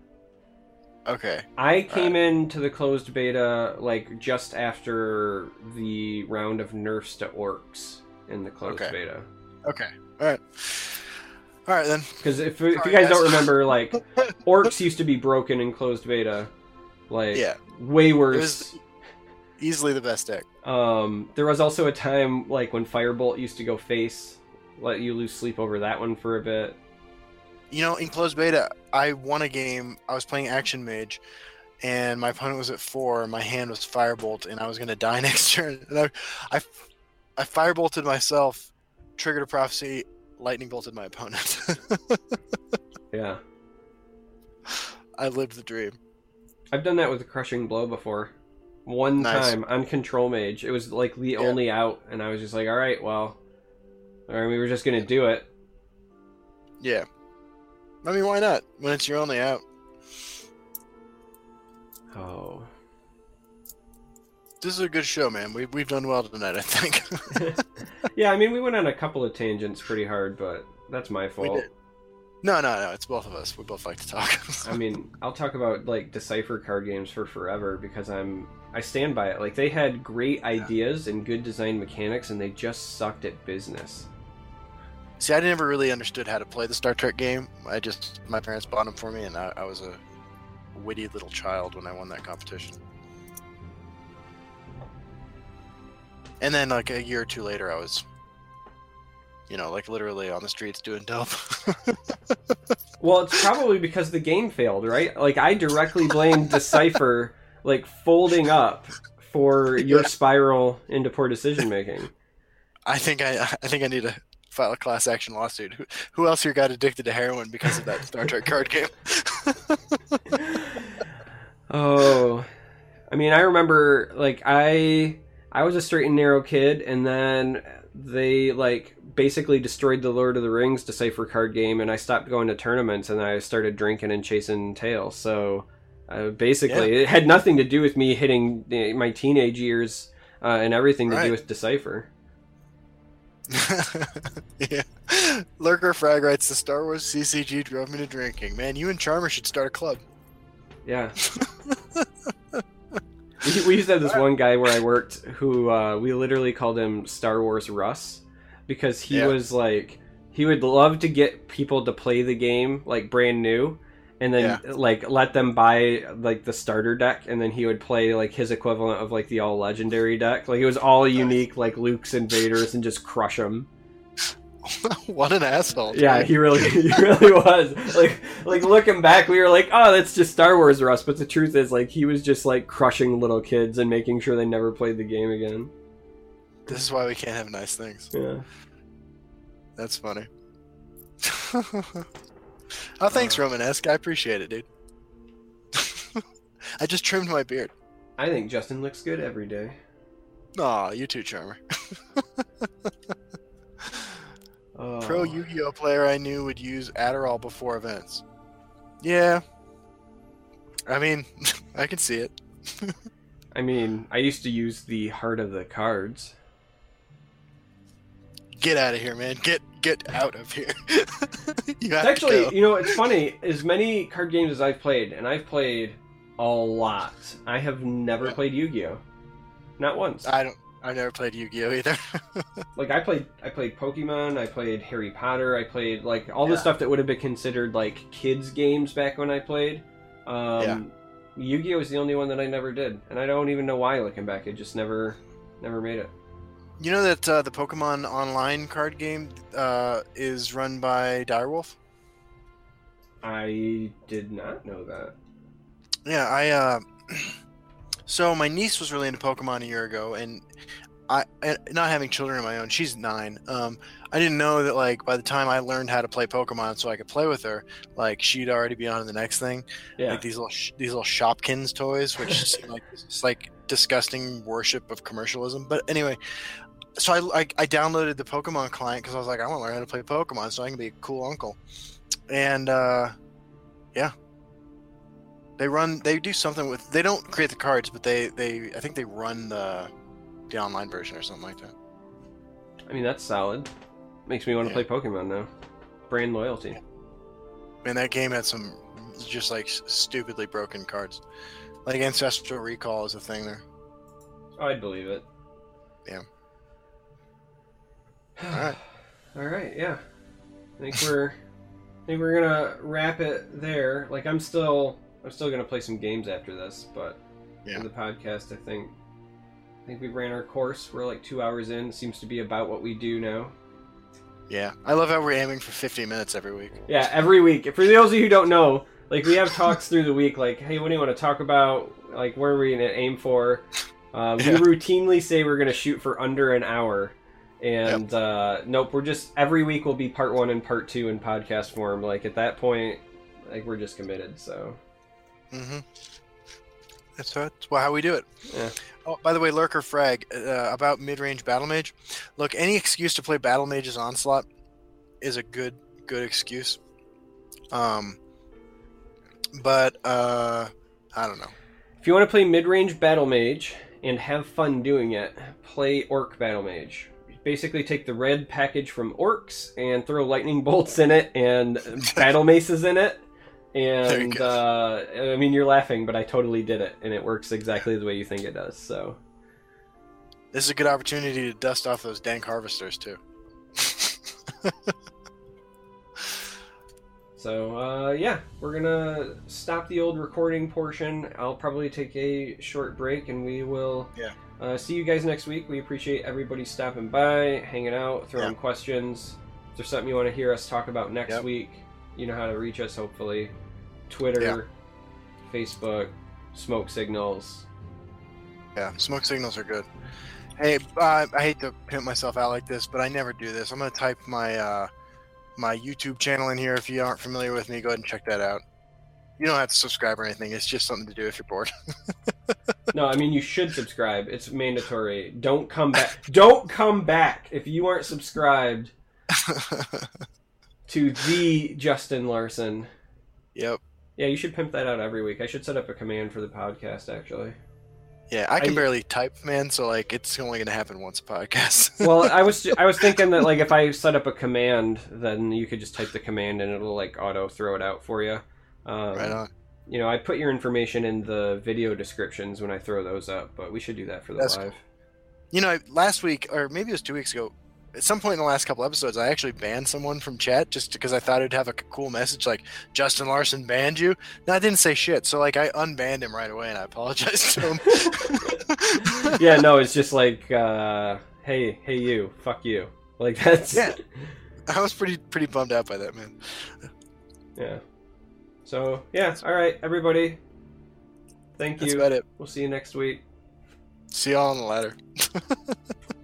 Okay. I came into the closed beta like just after the round of nerfs to orcs in the closed Okay. beta. Okay. All right. All right then. Because if, if you guys guys. don't remember, like orcs used to be broken in closed beta, like Yeah. way worse. easily the best deck. Um, there was also a time like when Firebolt used to go face, let you lose sleep over that one for a bit. You know, in closed beta, I won a game. I was playing Action Mage, and my opponent was at four. My hand was Firebolt, and I was gonna die next turn. And I, I, I Firebolted myself, triggered a prophecy, lightning bolted my opponent. Yeah, I lived the dream. I've done that with a crushing blow before. one Nice. time on Control Mage. It was like the Yeah. only out, and I was just like, all right, well, all right, we were just gonna do it. Yeah. I mean, why not? When it's your only out. Oh, This is a good show, man. We, we've done well tonight, I think. yeah. I mean, we went on a couple of tangents pretty hard, but that's my fault. No, no, no. It's both of us. We both like to talk. I mean, I'll talk about like Decipher card games for forever because I'm I stand by it. Like they had great ideas and good design mechanics, and they just sucked at business. See, I never really understood how to play the Star Trek game. I just my parents bought them for me, and I, I was a witty little child when I won that competition. And then, like a year or two later, I was, you know, like literally on the streets doing dope. Well, it's probably because the game failed, right? Like I directly blame Decipher like folding up for your Yeah. spiral into poor decision making. I think I, I think I need to file a class action lawsuit. Who, who else here got addicted to heroin because of that Star Trek card game? Oh, I mean, I remember like I I was a straight and narrow kid, and then they like basically destroyed the Lord of the Rings Decipher card game, and I stopped going to tournaments, and I started drinking and chasing tails. So uh, basically, it had nothing to do with me hitting uh, my teenage years, uh, and everything to do with Decipher. yeah. Lurker Frag writes the Star Wars CCG drove me to drinking. Man, you and Charmer should start a club. Yeah. we, we used to have this one guy where I worked who uh, we literally called him Star Wars Russ because he Yeah. was like he would love to get people to play the game like brand new and then like let them buy like the starter deck and then he would play like his equivalent of like the all legendary deck. Like it was all unique like Luke's invaders and just crush them what an asshole. yeah he really he really was like like looking back we were like oh that's just star wars russ but the truth is like he was just like crushing little kids and making sure they never played the game again This is why we can't have nice things. yeah That's funny. oh, thanks, Uh. Romanesque. I appreciate it, dude. I just trimmed my beard. i think justin looks good every day Aw, you too, Charmer. Oh. Pro Yu-Gi-Oh player I knew would use Adderall before events. Yeah. I mean, I can see it. i mean i used to use the heart of the cards Get out of here, man. Get get out of here. you have actually to go. you know it's funny as many card games as i've played and i've played a lot i have never Yeah. played yu-gi-oh not once I don't. I've never played Yu-Gi-Oh either. like I played I played Pokemon, I played Harry Potter, I played like all the stuff that would have been considered like kids games back when I played. Um Yeah. Yu-Gi-Oh was the only one that I never did, and I don't even know why looking back. It just never never made it. you know that uh, the Pokemon Online card game uh, is run by Direwolf. I did not know that. Yeah, I. Uh, so my niece was really into Pokemon a year ago, and I, and not having children of my own, she's nine. Um, I didn't know that like by the time I learned how to play Pokemon, so I could play with her, like she'd already be on to the next thing. Yeah. Like these little sh- these little Shopkins toys, which seem like it's like disgusting worship of commercialism. But anyway, so I I, I downloaded the Pokemon client because I was like, I want to learn how to play Pokemon, so I can be a cool uncle. And uh, yeah, they run. They do something with. They don't create the cards, but they they I think they run the the online version or something like that. I mean that's solid. Makes me want to Yeah. play Pokemon now. Brand loyalty. Man, that game had some just like stupidly broken cards. Like ancestral recall is a thing there. I'd believe it. Yeah. Alright. All right, yeah. I think we're I think we're gonna wrap it there. Like I'm still I'm still gonna play some games after this, but Yeah. for the podcast I think I think we ran our course. We're like two hours in. Seems to be about what we do now. Yeah, I love how we're aiming for 50 minutes every week. Yeah, every week. For those of you who don't know, like we have talks through the week. Like, hey, what do you want to talk about? Like, where are we gonna aim for? Uh, Yeah. We routinely say we're gonna shoot for under an hour, and uh, nope, we're just every week will be part one and part two in podcast form. Like at that point, like we're just committed. So hmm That's, that's how we do it. Yeah. Oh, by the way, Lurker Frag, uh, about mid-range Battle Mage. Look, any excuse to play Battle Mage's Onslaught is a good good excuse. Um, but uh, I don't know. If you want to play mid-range battle mage and have fun doing it, play orc battle mage. Basically, take the red package from orcs and throw lightning bolts in it and battle maces in it. There you And uh, I mean, you're laughing, but I totally did it, and it works exactly the way you think it does. So, This is a good opportunity to dust off those dank harvesters too. so uh, yeah, we're gonna stop the old recording portion. I'll probably take a short break, and we will Yeah. Uh, see you guys next week. We appreciate everybody stopping by, hanging out, throwing Yeah. questions. If there's something you want to hear us talk about next Yep. week, you know how to reach us, hopefully. Twitter, Facebook, smoke signals. Yeah, smoke signals are good. Hey, uh, I hate to pimp myself out like this, but I never do this. I'm gonna type my uh, my YouTube channel in here. If you aren't familiar with me, go ahead and check that out. You don't have to subscribe or anything. It's just something to do if you're bored. No, I mean you should subscribe. It's mandatory. Don't come back. Don't come back if you aren't subscribed to the Justin Larson. yep. Yeah, you should pimp that out every week. I should set up a command for the podcast actually. Yeah, I can I- barely type, man. So like, it's only gonna happen once a podcast. well, I was I was thinking that like if I set up a command, then you could just type the command and it'll like auto throw it out for you. Um, right on. You know, I put your information in the video descriptions when I throw those up, but we should do that for the That's live. You know, last week or maybe it was two weeks ago. At some point in the last couple episodes, I actually banned someone from chat just because I thought it'd have a cool message like Justin Larson banned you. No, I didn't say shit. So like, I unbanned him right away, and I apologized to him. yeah, no, it's just like, uh, hey, hey, you, fuck you. Like that's Yeah. I was pretty pretty bummed out by that, man. yeah. So yeah, all right, everybody. Thank you. That's about it. We'll see you next week. See y'all on the ladder.